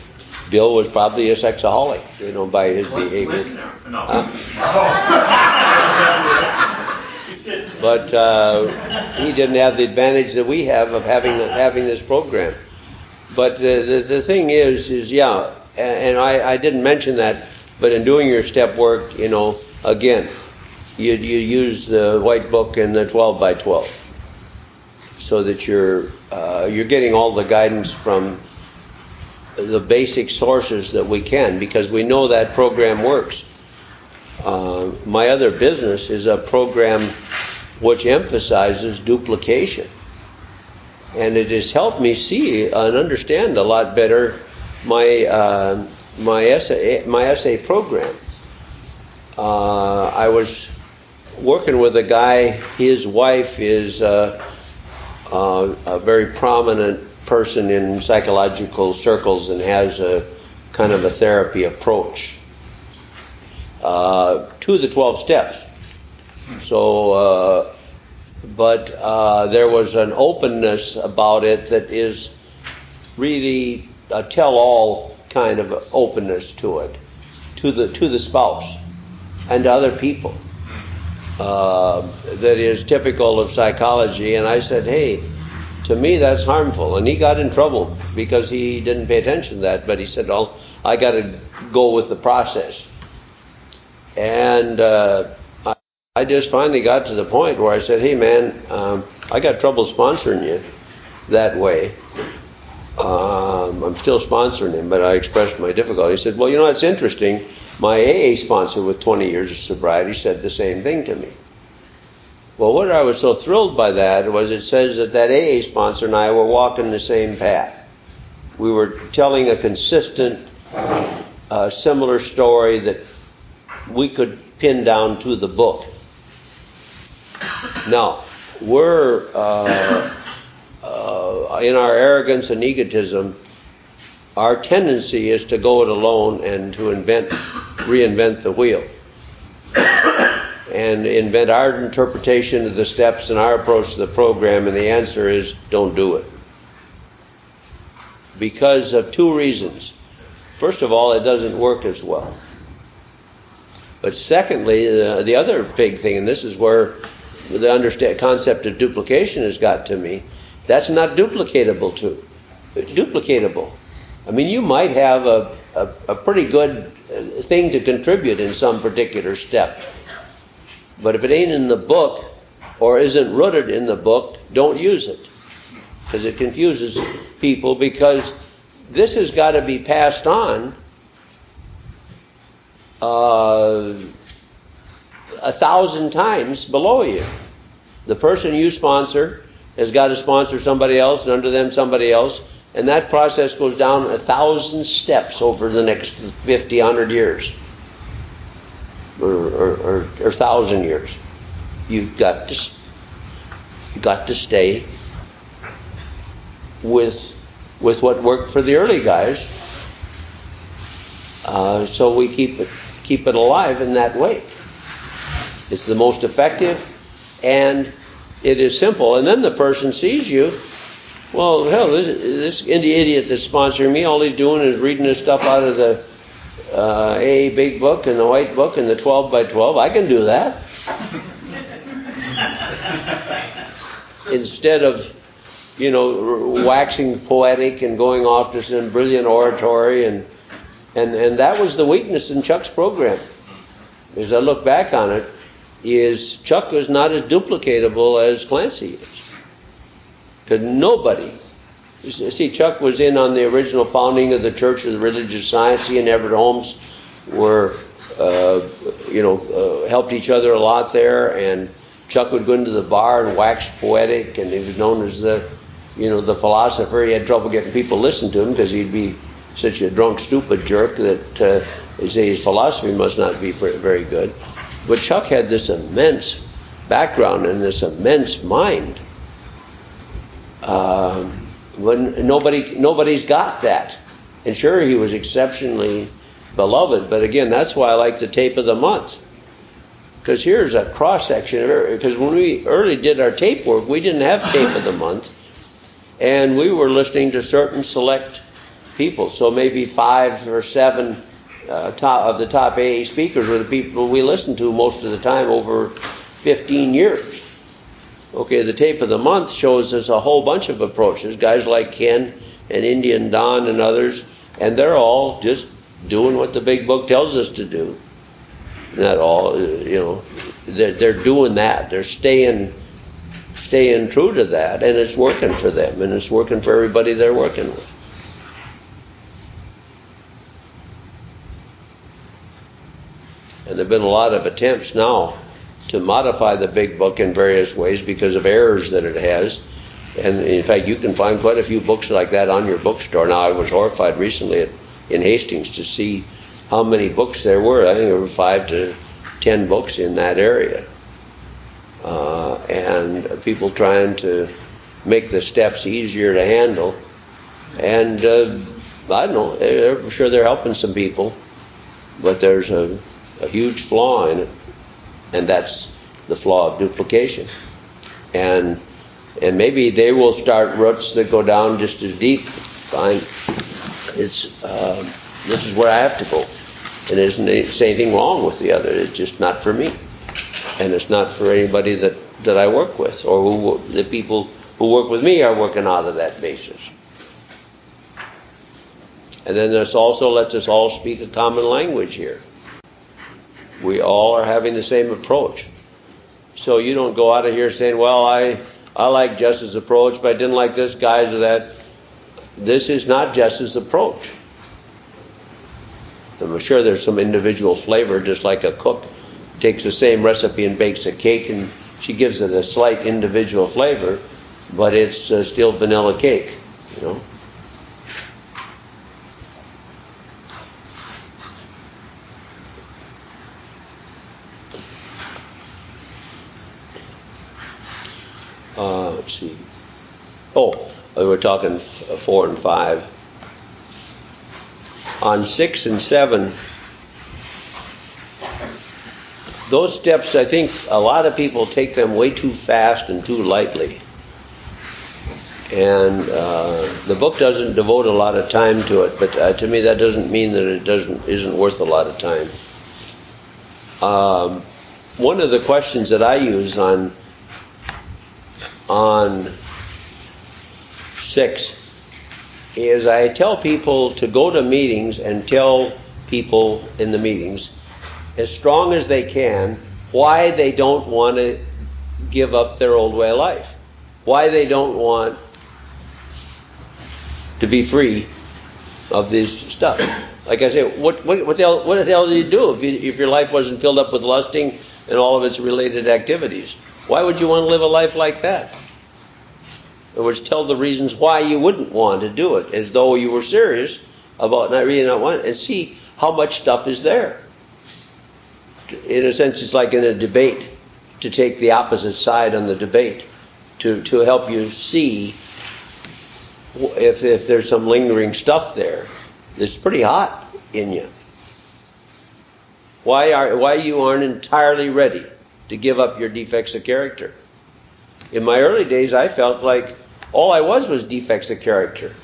Bill was probably a sexaholic, you know, by his What, behavior. No. but uh, he didn't have the advantage that we have of having having this program. But the, the, the thing is, is yeah, and I, I didn't mention that, but in doing your step work, you know, again, you, you use the white book and the 12 by 12 so that you're, uh, you're getting all the guidance from the basic sources that we can because we know that program works. Uh, my other business is a program which emphasizes duplication and it has helped me see and understand a lot better my uh, my SA my SA program. Uh, I was working with a guy. His wife is uh, uh, a very prominent person in psychological circles and has a kind of a therapy approach uh, to the 12 steps. So, uh, but uh, there was an openness about it that is really a tell-all kind of openness to it, to the to the spouse and to other people. Uh, that is typical of psychology. And I said, hey, to me that's harmful. And he got in trouble because he didn't pay attention to that. But he said, oh, I got to go with the process. And uh, I, I just finally got to the point where I said, hey man, um, I got trouble sponsoring you that way. Um, I'm still sponsoring him, but I expressed my difficulty. He said, well, you know, it's interesting. My AA sponsor with 20 years of sobriety said the same thing to me. Well, what I was so thrilled by that was it says that that AA sponsor and I were walking the same path. We were telling a consistent, uh, similar story that we could pin down to the book. Now, we're uh, uh, in our arrogance and egotism. Our tendency is to go it alone and to invent, reinvent the wheel, and invent our interpretation of the steps and our approach to the program. And the answer is, don't do it, because of two reasons. First of all, it doesn't work as well. But secondly, the, the other big thing, and this is where the understand, concept of duplication has got to me, that's not duplicatable to duplicatable. I mean, you might have a, a, a pretty good uh, thing to contribute in some particular step. But if it ain't in the book or isn't rooted in the book, don't use it. Because it confuses people because this has got to be passed on uh, a thousand times below you. The person you sponsor has got to sponsor somebody else, and under them somebody else, and that process goes down a thousand steps over the next 50, 100 years, or, or, or, thousand years. You've got to, you got to stay with with what worked for the early guys. Uh, so we keep it keep it alive in that way. It's the most effective and it is simple. And then the person sees you. Well, hell, this, this idiot that's sponsoring me, all he's doing is reading this stuff out of the uh, A Big Book and the White Book and the 12 by 12. I can do that. Instead of, you know, waxing poetic and going off to some brilliant oratory and and and that was the weakness in Chuck's program. As I look back on it, is Chuck was not as duplicatable as Clancy is. Because nobody, see, Chuck was in on the original founding of the Church of the Religious Science. He and Ernest Holmes were, uh, you know, uh, helped each other a lot there. And Chuck would go into the bar and wax poetic, and he was known as the, you know, the philosopher. He had trouble getting people to listen to him because he'd be such a drunk, stupid jerk that uh, they say his philosophy must not be very good. But Chuck had this immense background and this immense mind. Um, when nobody nobody's got that, and sure he was exceptionally beloved. But again, that's why I like the tape of the month. Because here's a cross section of Because when we early did our tape work, we didn't have tape of the month, and we were listening to certain select people. So maybe five or seven uh, top, of the top AA speakers were the people we listened to most of the time over 15 years. Okay, the tape of the month shows us a whole bunch of approaches. Guys like Ken and Indian Don and others, and they're all just doing what the big book tells us to do. Not all, uh, you know, they're, they're doing that. They're staying, staying true to that, and it's working for them, and it's working for everybody they're working with. And there have been a lot of attempts now to modify the big book in various ways because of errors that it has. And in fact, you can find quite a few books like that on your bookstore. Now, I was horrified recently at, in Hastings to see how many books there were. I think there were five to ten books in that area. uh, and people trying to make the steps easier to handle. And uh, I don't know, I'm sure they're helping some people, but there's a, a huge flaw in it, and that's the flaw of duplication. And and maybe they will start roots that go down just as deep. Fine, it's uh, this is where I have to go, and there isn't anything wrong with the other. It's just not for me, and it's not for anybody that that I work with or who the people who work with me are working out of that basis. And then this also lets us all speak a common language here. We all are having the same approach. So you don't go out of here saying, well, I, I like Jess's approach, but I didn't like this guy's or that. This is not Jess's approach. I'm sure there's some individual flavor, just like a cook takes the same recipe and bakes a cake and she gives it a slight individual flavor, but it's uh, still vanilla cake, you know. Uh, let's see. Oh, we were talking four and five. On six and seven, those steps, I think a lot of people take them way too fast and too lightly. And uh, the book doesn't devote a lot of time to it, but uh, to me that doesn't mean that it doesn't isn't worth a lot of time. Um, one of the questions that I use on on six is I tell people to go to meetings and tell people in the meetings as strong as they can why they don't want to give up their old way of life, why they don't want to be free of this stuff. Like I say, what, what, what, the hell, what the hell do you do if, you, if your life wasn't filled up with lusting and all of its related activities? Why would you want to live a life like that? In other words, tell the reasons why you wouldn't want to do it, as though you were serious about not really not wanting, and see how much stuff is there. In a sense, it's like in a debate to take the opposite side on the debate to, to help you see if, if there's some lingering stuff there that's pretty hot in you. Why, are, why you aren't entirely ready to give up your defects of character. In my early days, I felt like all I was was defects of character.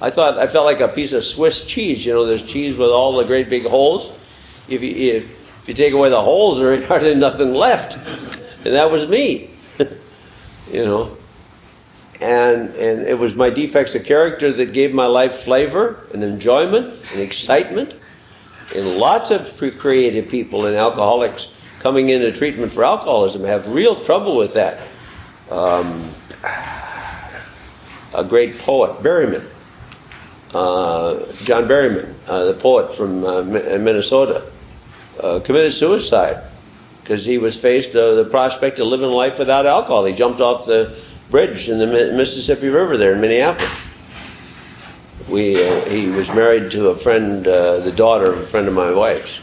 I thought I felt like a piece of Swiss cheese. You know, there's cheese with all the great big holes. If you if, if you take away the holes, there ain't hardly nothing left, and that was me. you know, and and it was my defects of character that gave my life flavor and enjoyment and excitement. And lots of creative people and alcoholics coming into treatment for alcoholism have real trouble with that. Um, a great poet, Berryman, uh, John Berryman, uh, the poet from uh, Minnesota, uh, committed suicide because he was faced uh, the prospect of living life without alcohol. He jumped off the bridge in the Mississippi River there in Minneapolis. We, uh, he was married to a friend, the daughter of a friend of my wife's.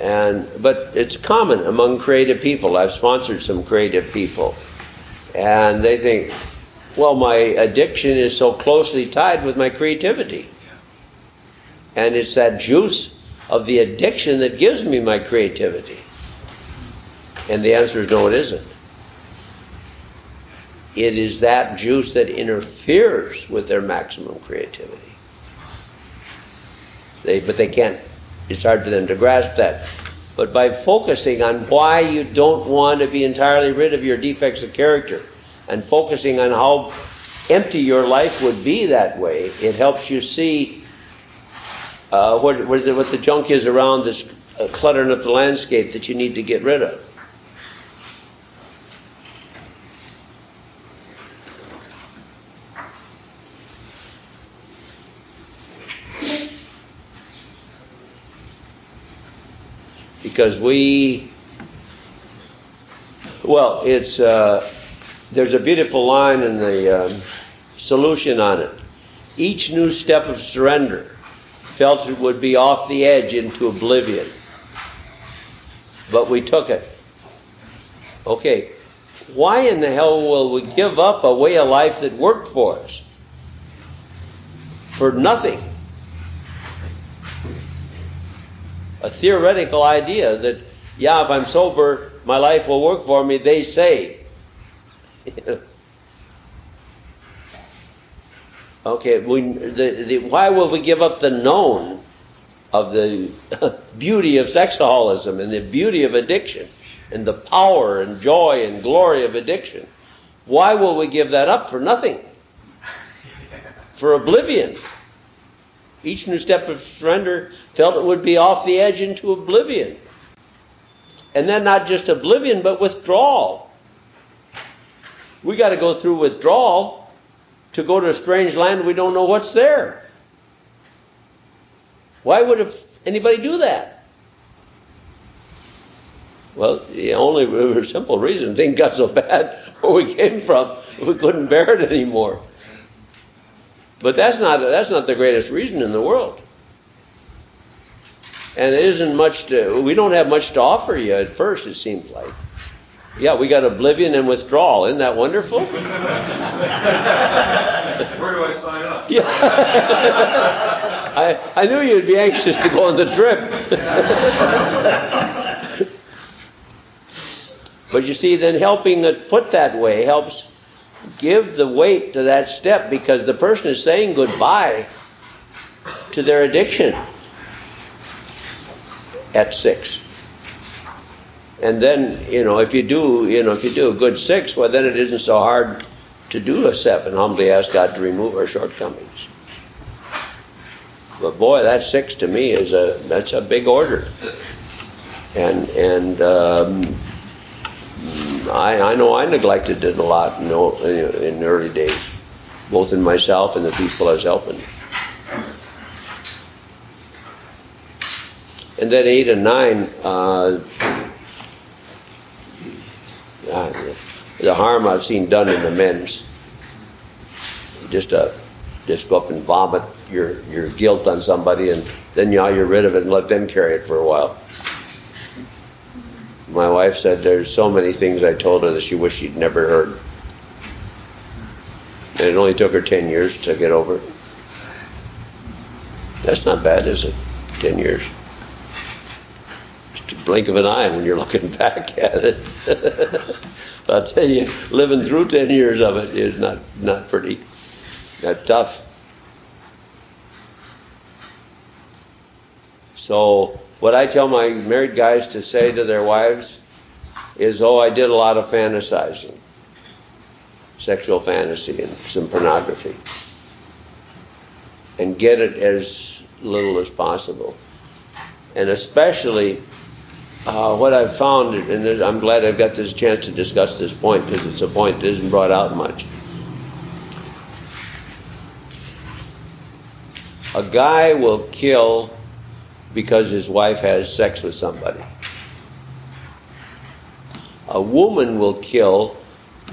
And but it's common among creative people. I've sponsored some creative people, and they think, well, my addiction is so closely tied with my creativity, and it's that juice of the addiction that gives me my creativity. And the answer is no, it isn't. It is that juice that interferes with their maximum creativity. They, but they can't it's hard for them to grasp that. But by focusing on why you don't want to be entirely rid of your defects of character and focusing on how empty your life would be that way, it helps you see uh, what, what, the, what the junk is around this uh, cluttering up the landscape that you need to get rid of. Because we, well, it's, uh, there's a beautiful line in the um, solution on it. Each new step of surrender felt it would be off the edge into oblivion. But we took it. Okay, why in the hell will we give up a way of life that worked for us? For nothing. A theoretical idea that, yeah, if I'm sober, my life will work for me, they say. okay, we, the, the, why will we give up the known of the beauty of sexaholism and the beauty of addiction? and the power and joy and glory of addiction. Why will we give that up for nothing? For oblivion. Each new step of surrender felt it would be off the edge into oblivion. And then not just oblivion, but withdrawal. We got to go through withdrawal to go to a strange land we don't know what's there. Why would anybody do that? Well, the only simple reason things got so bad where we came from, we couldn't bear it anymore. But that's not that's not the greatest reason in the world. And it isn't much to, we don't have much to offer you at first, it seems like. Yeah, we got oblivion and withdrawal. Isn't that wonderful? Where do I sign up? Yeah. I, I knew you'd be anxious to go on the trip. But you see, then helping it put that way helps give the weight to that step because the person is saying goodbye to their addiction at six. And then, you know, if you do, you know, if you do a good six, well, then it isn't so hard to do a seven. Humbly ask God to remove our shortcomings. But boy, that six to me is a that's a big order. And and um, I, I know I neglected it a lot in in the early days, both in myself and the people I was helping. And then eight and nine, uh, uh, the harm I've seen done in the men's, just uh, just go up and vomit your your guilt on somebody, and then you you're rid of it and let them carry it for a while my wife said there's so many things I told her that she wished she'd never heard. And it only took her 10 years to get over it. That's not bad, is it? 10 years. Just a blink of an eye when you're looking back at it. But I'll tell you, living through 10 years of it is not, not pretty. That's tough. So what I tell my married guys to say to their wives is, Oh, I did a lot of fantasizing, sexual fantasy, and some pornography. And get it as little as possible. And especially, uh, what I've found, and I'm glad I've got this chance to discuss this point because it's a point that isn't brought out much. A guy will kill because his wife has sex with somebody. A woman will kill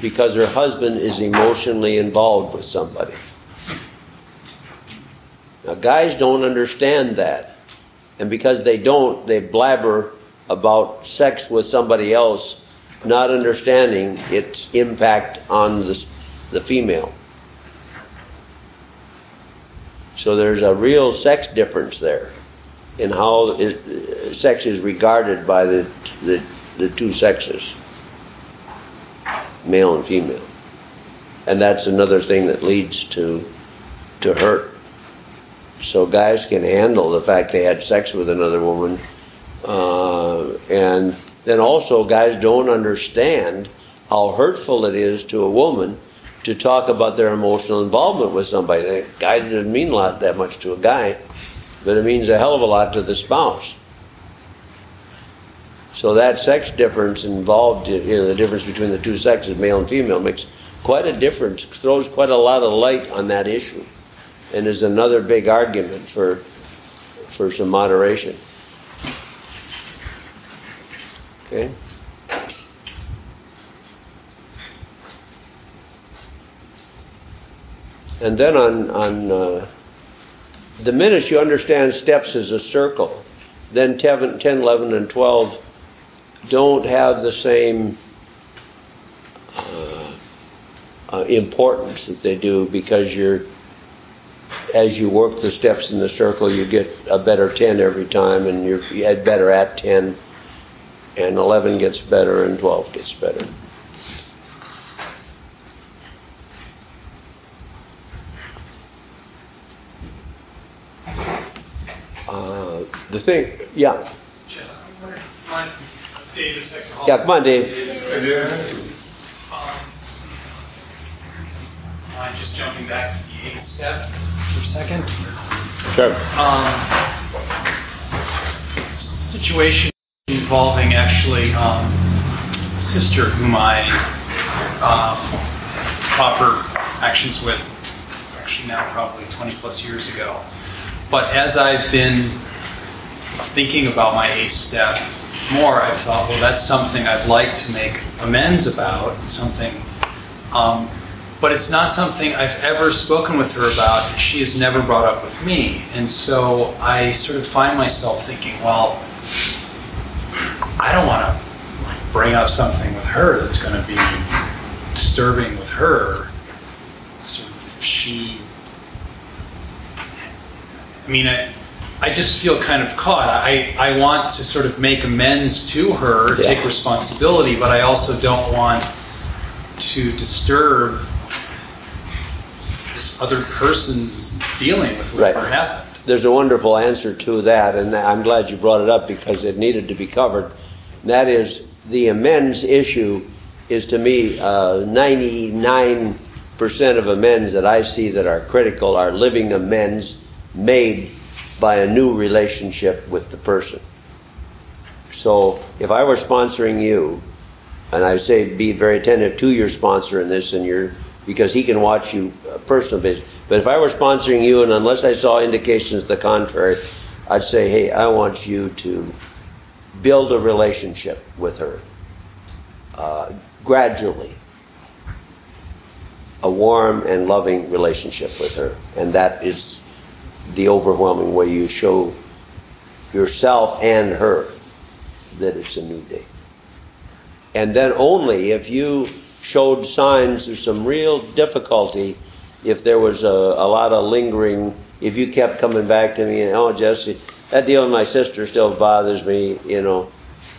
because her husband is emotionally involved with somebody. Now, guys don't understand that. And because they don't, they blabber about sex with somebody else, not understanding its impact on the, the female. So there's a real sex difference there in how it, sex is regarded by the, the, the two sexes, male and female. And that's another thing that leads to, to hurt. So guys can handle the fact they had sex with another woman. Uh, and then also, guys don't understand how hurtful it is to a woman to talk about their emotional involvement with somebody. Guy doesn't mean a lot that much to a guy but it means a hell of a lot to the spouse. So that sex difference involved, you know, the difference between the two sexes, male and female, makes quite a difference, throws quite a lot of light on that issue, and is another big argument for for some moderation. Okay. And then on on uh, the minute you understand steps as a circle, then 10, 10 11, and 12 don't have the same uh, uh, importance that they do because you're as you work the steps in the circle, you get a better 10 every time, and you're you better at 10, and 11 gets better, and 12 gets better. The thing, yeah. Yeah, come on, Dave. Um, Mind just jumping back to the eighth step for a second? Sure. Um, situation involving actually um, sister whom I um, proper actions with actually now probably 20 plus years ago. But as I've been thinking about my eighth step more, I thought, well, that's something I'd like to make amends about, something. Um, but it's not something I've ever spoken with her about. She has never brought up with me. And so I sort of find myself thinking, well, I don't want to bring up something with her that's going to be disturbing with her. So she, I mean, I, I just feel kind of caught. I, I want to sort of make amends to her, Yeah. take responsibility, but I also don't want to disturb this other person's dealing with Right. happened. There's a wonderful answer to that, and I'm glad you brought it up because it needed to be covered. And that is the amends issue is to me uh, 99% of amends that I see that are critical are living amends made by a new relationship with the person. So if I were sponsoring you, and I say be very attentive to your sponsor in this and your because he can watch you uh, personal business. But if I were sponsoring you and unless I saw indications the contrary, I'd say, hey, I want you to build a relationship with her uh, gradually, a warm and loving relationship with her, and that is the overwhelming way you show yourself and her that it's a new day. And then only if you showed signs of some real difficulty, if there was a, a lot of lingering, if you kept coming back to me and, oh, Jesse, that deal with my sister still bothers me, you know.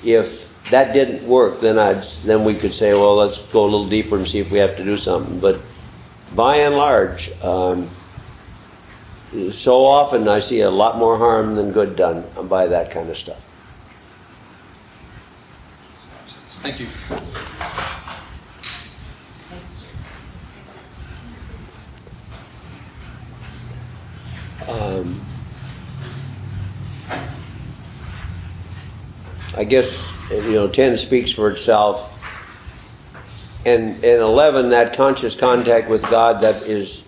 If that didn't work, then I'd then we could say, well, let's go a little deeper and see if we have to do something. But by and large, um, so often I see a lot more harm than good done by that kind of stuff. Thank you. Um, I guess you know ten speaks for itself, and and eleven that conscious contact with God that is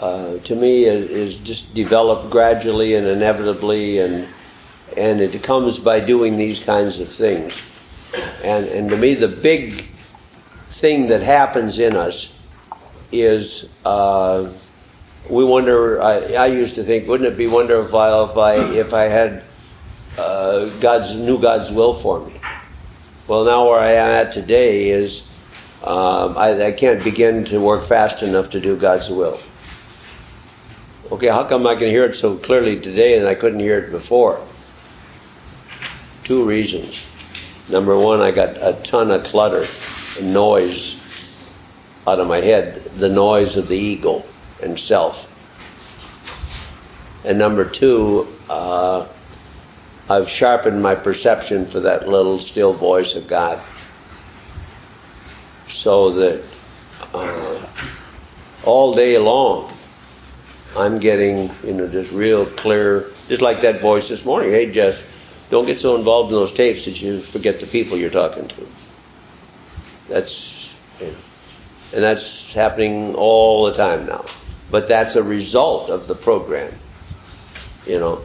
uh, to me is, is just developed gradually and inevitably, and and it comes by doing these kinds of things, and and to me the big thing that happens in us is. Uh, we wonder. I, I used to think, wouldn't it be wonderful if I if I had uh, God's knew God's will for me? Well, now where I am at today is um, I, I can't begin to work fast enough to do God's will. Okay, how come I can hear it so clearly today and I couldn't hear it before? Two reasons. Number one, I got a ton of clutter and noise out of my head, the noise of the ego and self. And number two, uh, I've sharpened my perception for that little still voice of God so that uh, all day long I'm getting, you know, just real clear, just like that voice this morning. Hey, Jess, don't get so involved in those tapes that you forget the people you're talking to. That's, you know, and that's happening all the time now. But that's a result of the program, you know.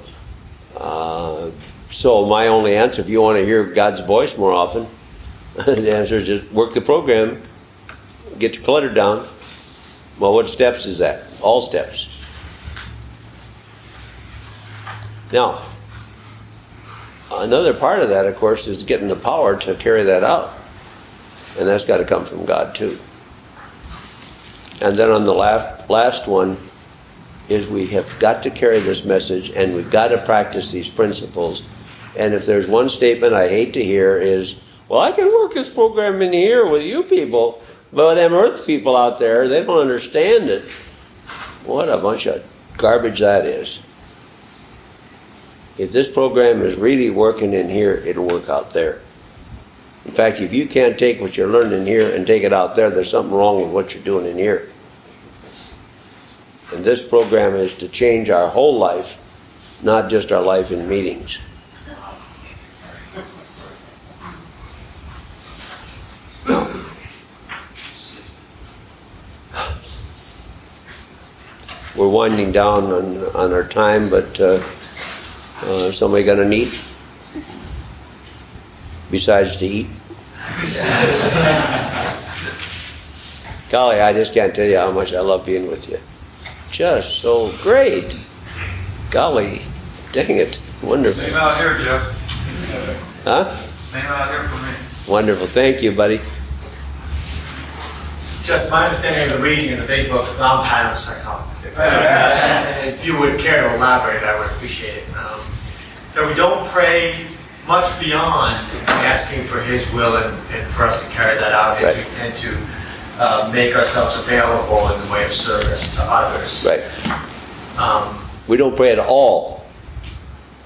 Uh, so my only answer, if you want to hear God's voice more often, the answer is just work the program, get your clutter down. Well, what steps is that? All steps. Now, another part of that, of course, is getting the power to carry that out. And that's got to come from God, too. And then on the last, last one is we have got to carry this message and we've got to practice these principles. And if there's one statement I hate to hear is, well, I can work this program in here with you people, but them earth people out there, they don't understand it. What a bunch of garbage that is. If this program is really working in here, it'll work out there. In fact, if you can't take what you're learning here and take it out there, there's something wrong with what you're doing in here. And this program is to change our whole life, not just our life in meetings. We're winding down on, on our time, but uh, uh, somebody got a need? Besides to eat? Golly, I just can't tell you how much I love being with you. Just so great. Golly, dang it. Wonderful. Same out here, Jeff. Huh? Same out here for me. Wonderful. Thank you, buddy. Just my understanding of the reading in the big book, non-pattern psychology. If you would care to elaborate, I would appreciate it. Um, So we don't pray much beyond asking for His will and, and for us to carry that out and to, Right. and to uh, make ourselves available in the way of service to others. Right. Um, We don't pray at all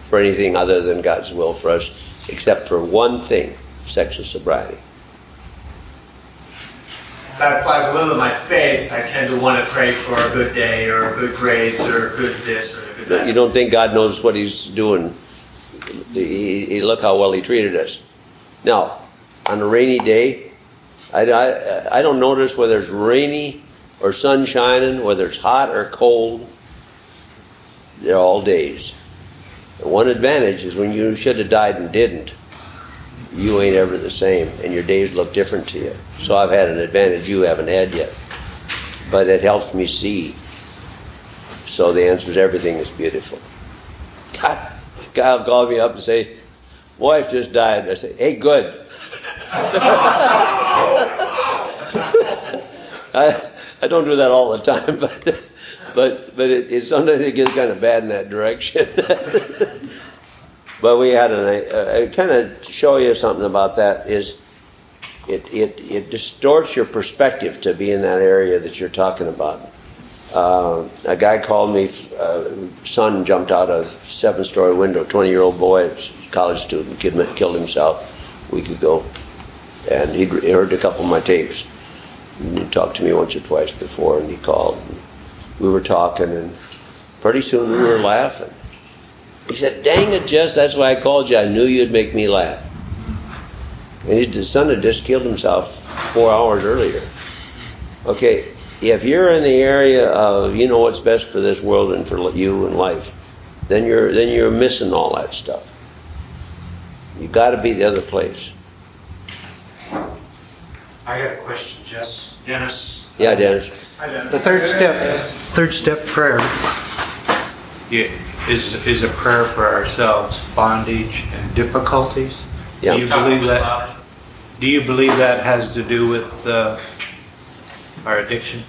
for anything other than God's will for us, except for one thing sexual sobriety. That applies a little to my faith. I tend to want to pray for a good day or good grades or a good this or a good that. You don't think God knows what He's doing? He, he, look how well He treated us. Now, on a rainy day, I, I, I don't notice whether it's rainy or sun shining, whether it's hot or cold. They're all days. One advantage is when you should have died and didn't, you ain't ever the same, and your days look different to you. So I've had an advantage you haven't had yet. But it helps me see. So the answer is everything is beautiful. God, God will call me up and say, wife just died. I say, hey, good. I, I don't do that all the time, but but but it, it sometimes it gets kind of bad in that direction. but we had uh, kind of show you something about that is it it it distorts your perspective to be in that area that you're talking about. Uh, a guy called me, uh, son jumped out a seven story window, 20 year old boy, college student, kid killed himself a week ago. And he'd he heard a couple of my tapes. And he talked to me once or twice before, and he called. And we were talking, and pretty soon we were laughing. He said, Dang it, Jess, that's why I called you. I knew you'd make me laugh. And his son had just killed himself four hours earlier. Okay, if you're in the area of you know what's best for this world and for you and life, then you're then you're missing all that stuff. You got to be the other place. I got a question, Jess. Dennis. Yeah, Dennis. Hi, Dennis. The third step, third step prayer yeah, is is a prayer for ourselves, bondage and difficulties. Yeah. Do you believe that? Do you believe that has to do with uh, our addiction?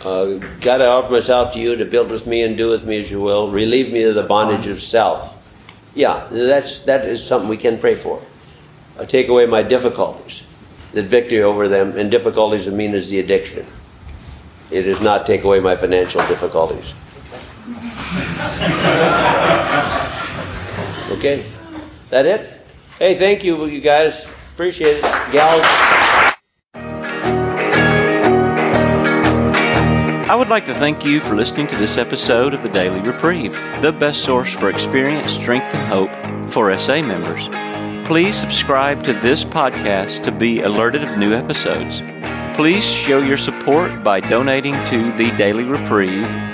Uh, God, I offer myself to you to build with me and do with me as you will. Relieve me of the bondage of self. Yeah, that's that is something we can pray for. Uh, take away my difficulties, the victory over them, and difficulties I mean is the addiction. It does not take away my financial difficulties. Okay, that it? Hey, thank you, you guys. Appreciate it, gals. I would like to thank you for listening to this episode of the Daily Reprieve, the best source for experience, strength, and hope for SA members. Please subscribe to this podcast to be alerted of new episodes. Please show your support by donating to the Daily Reprieve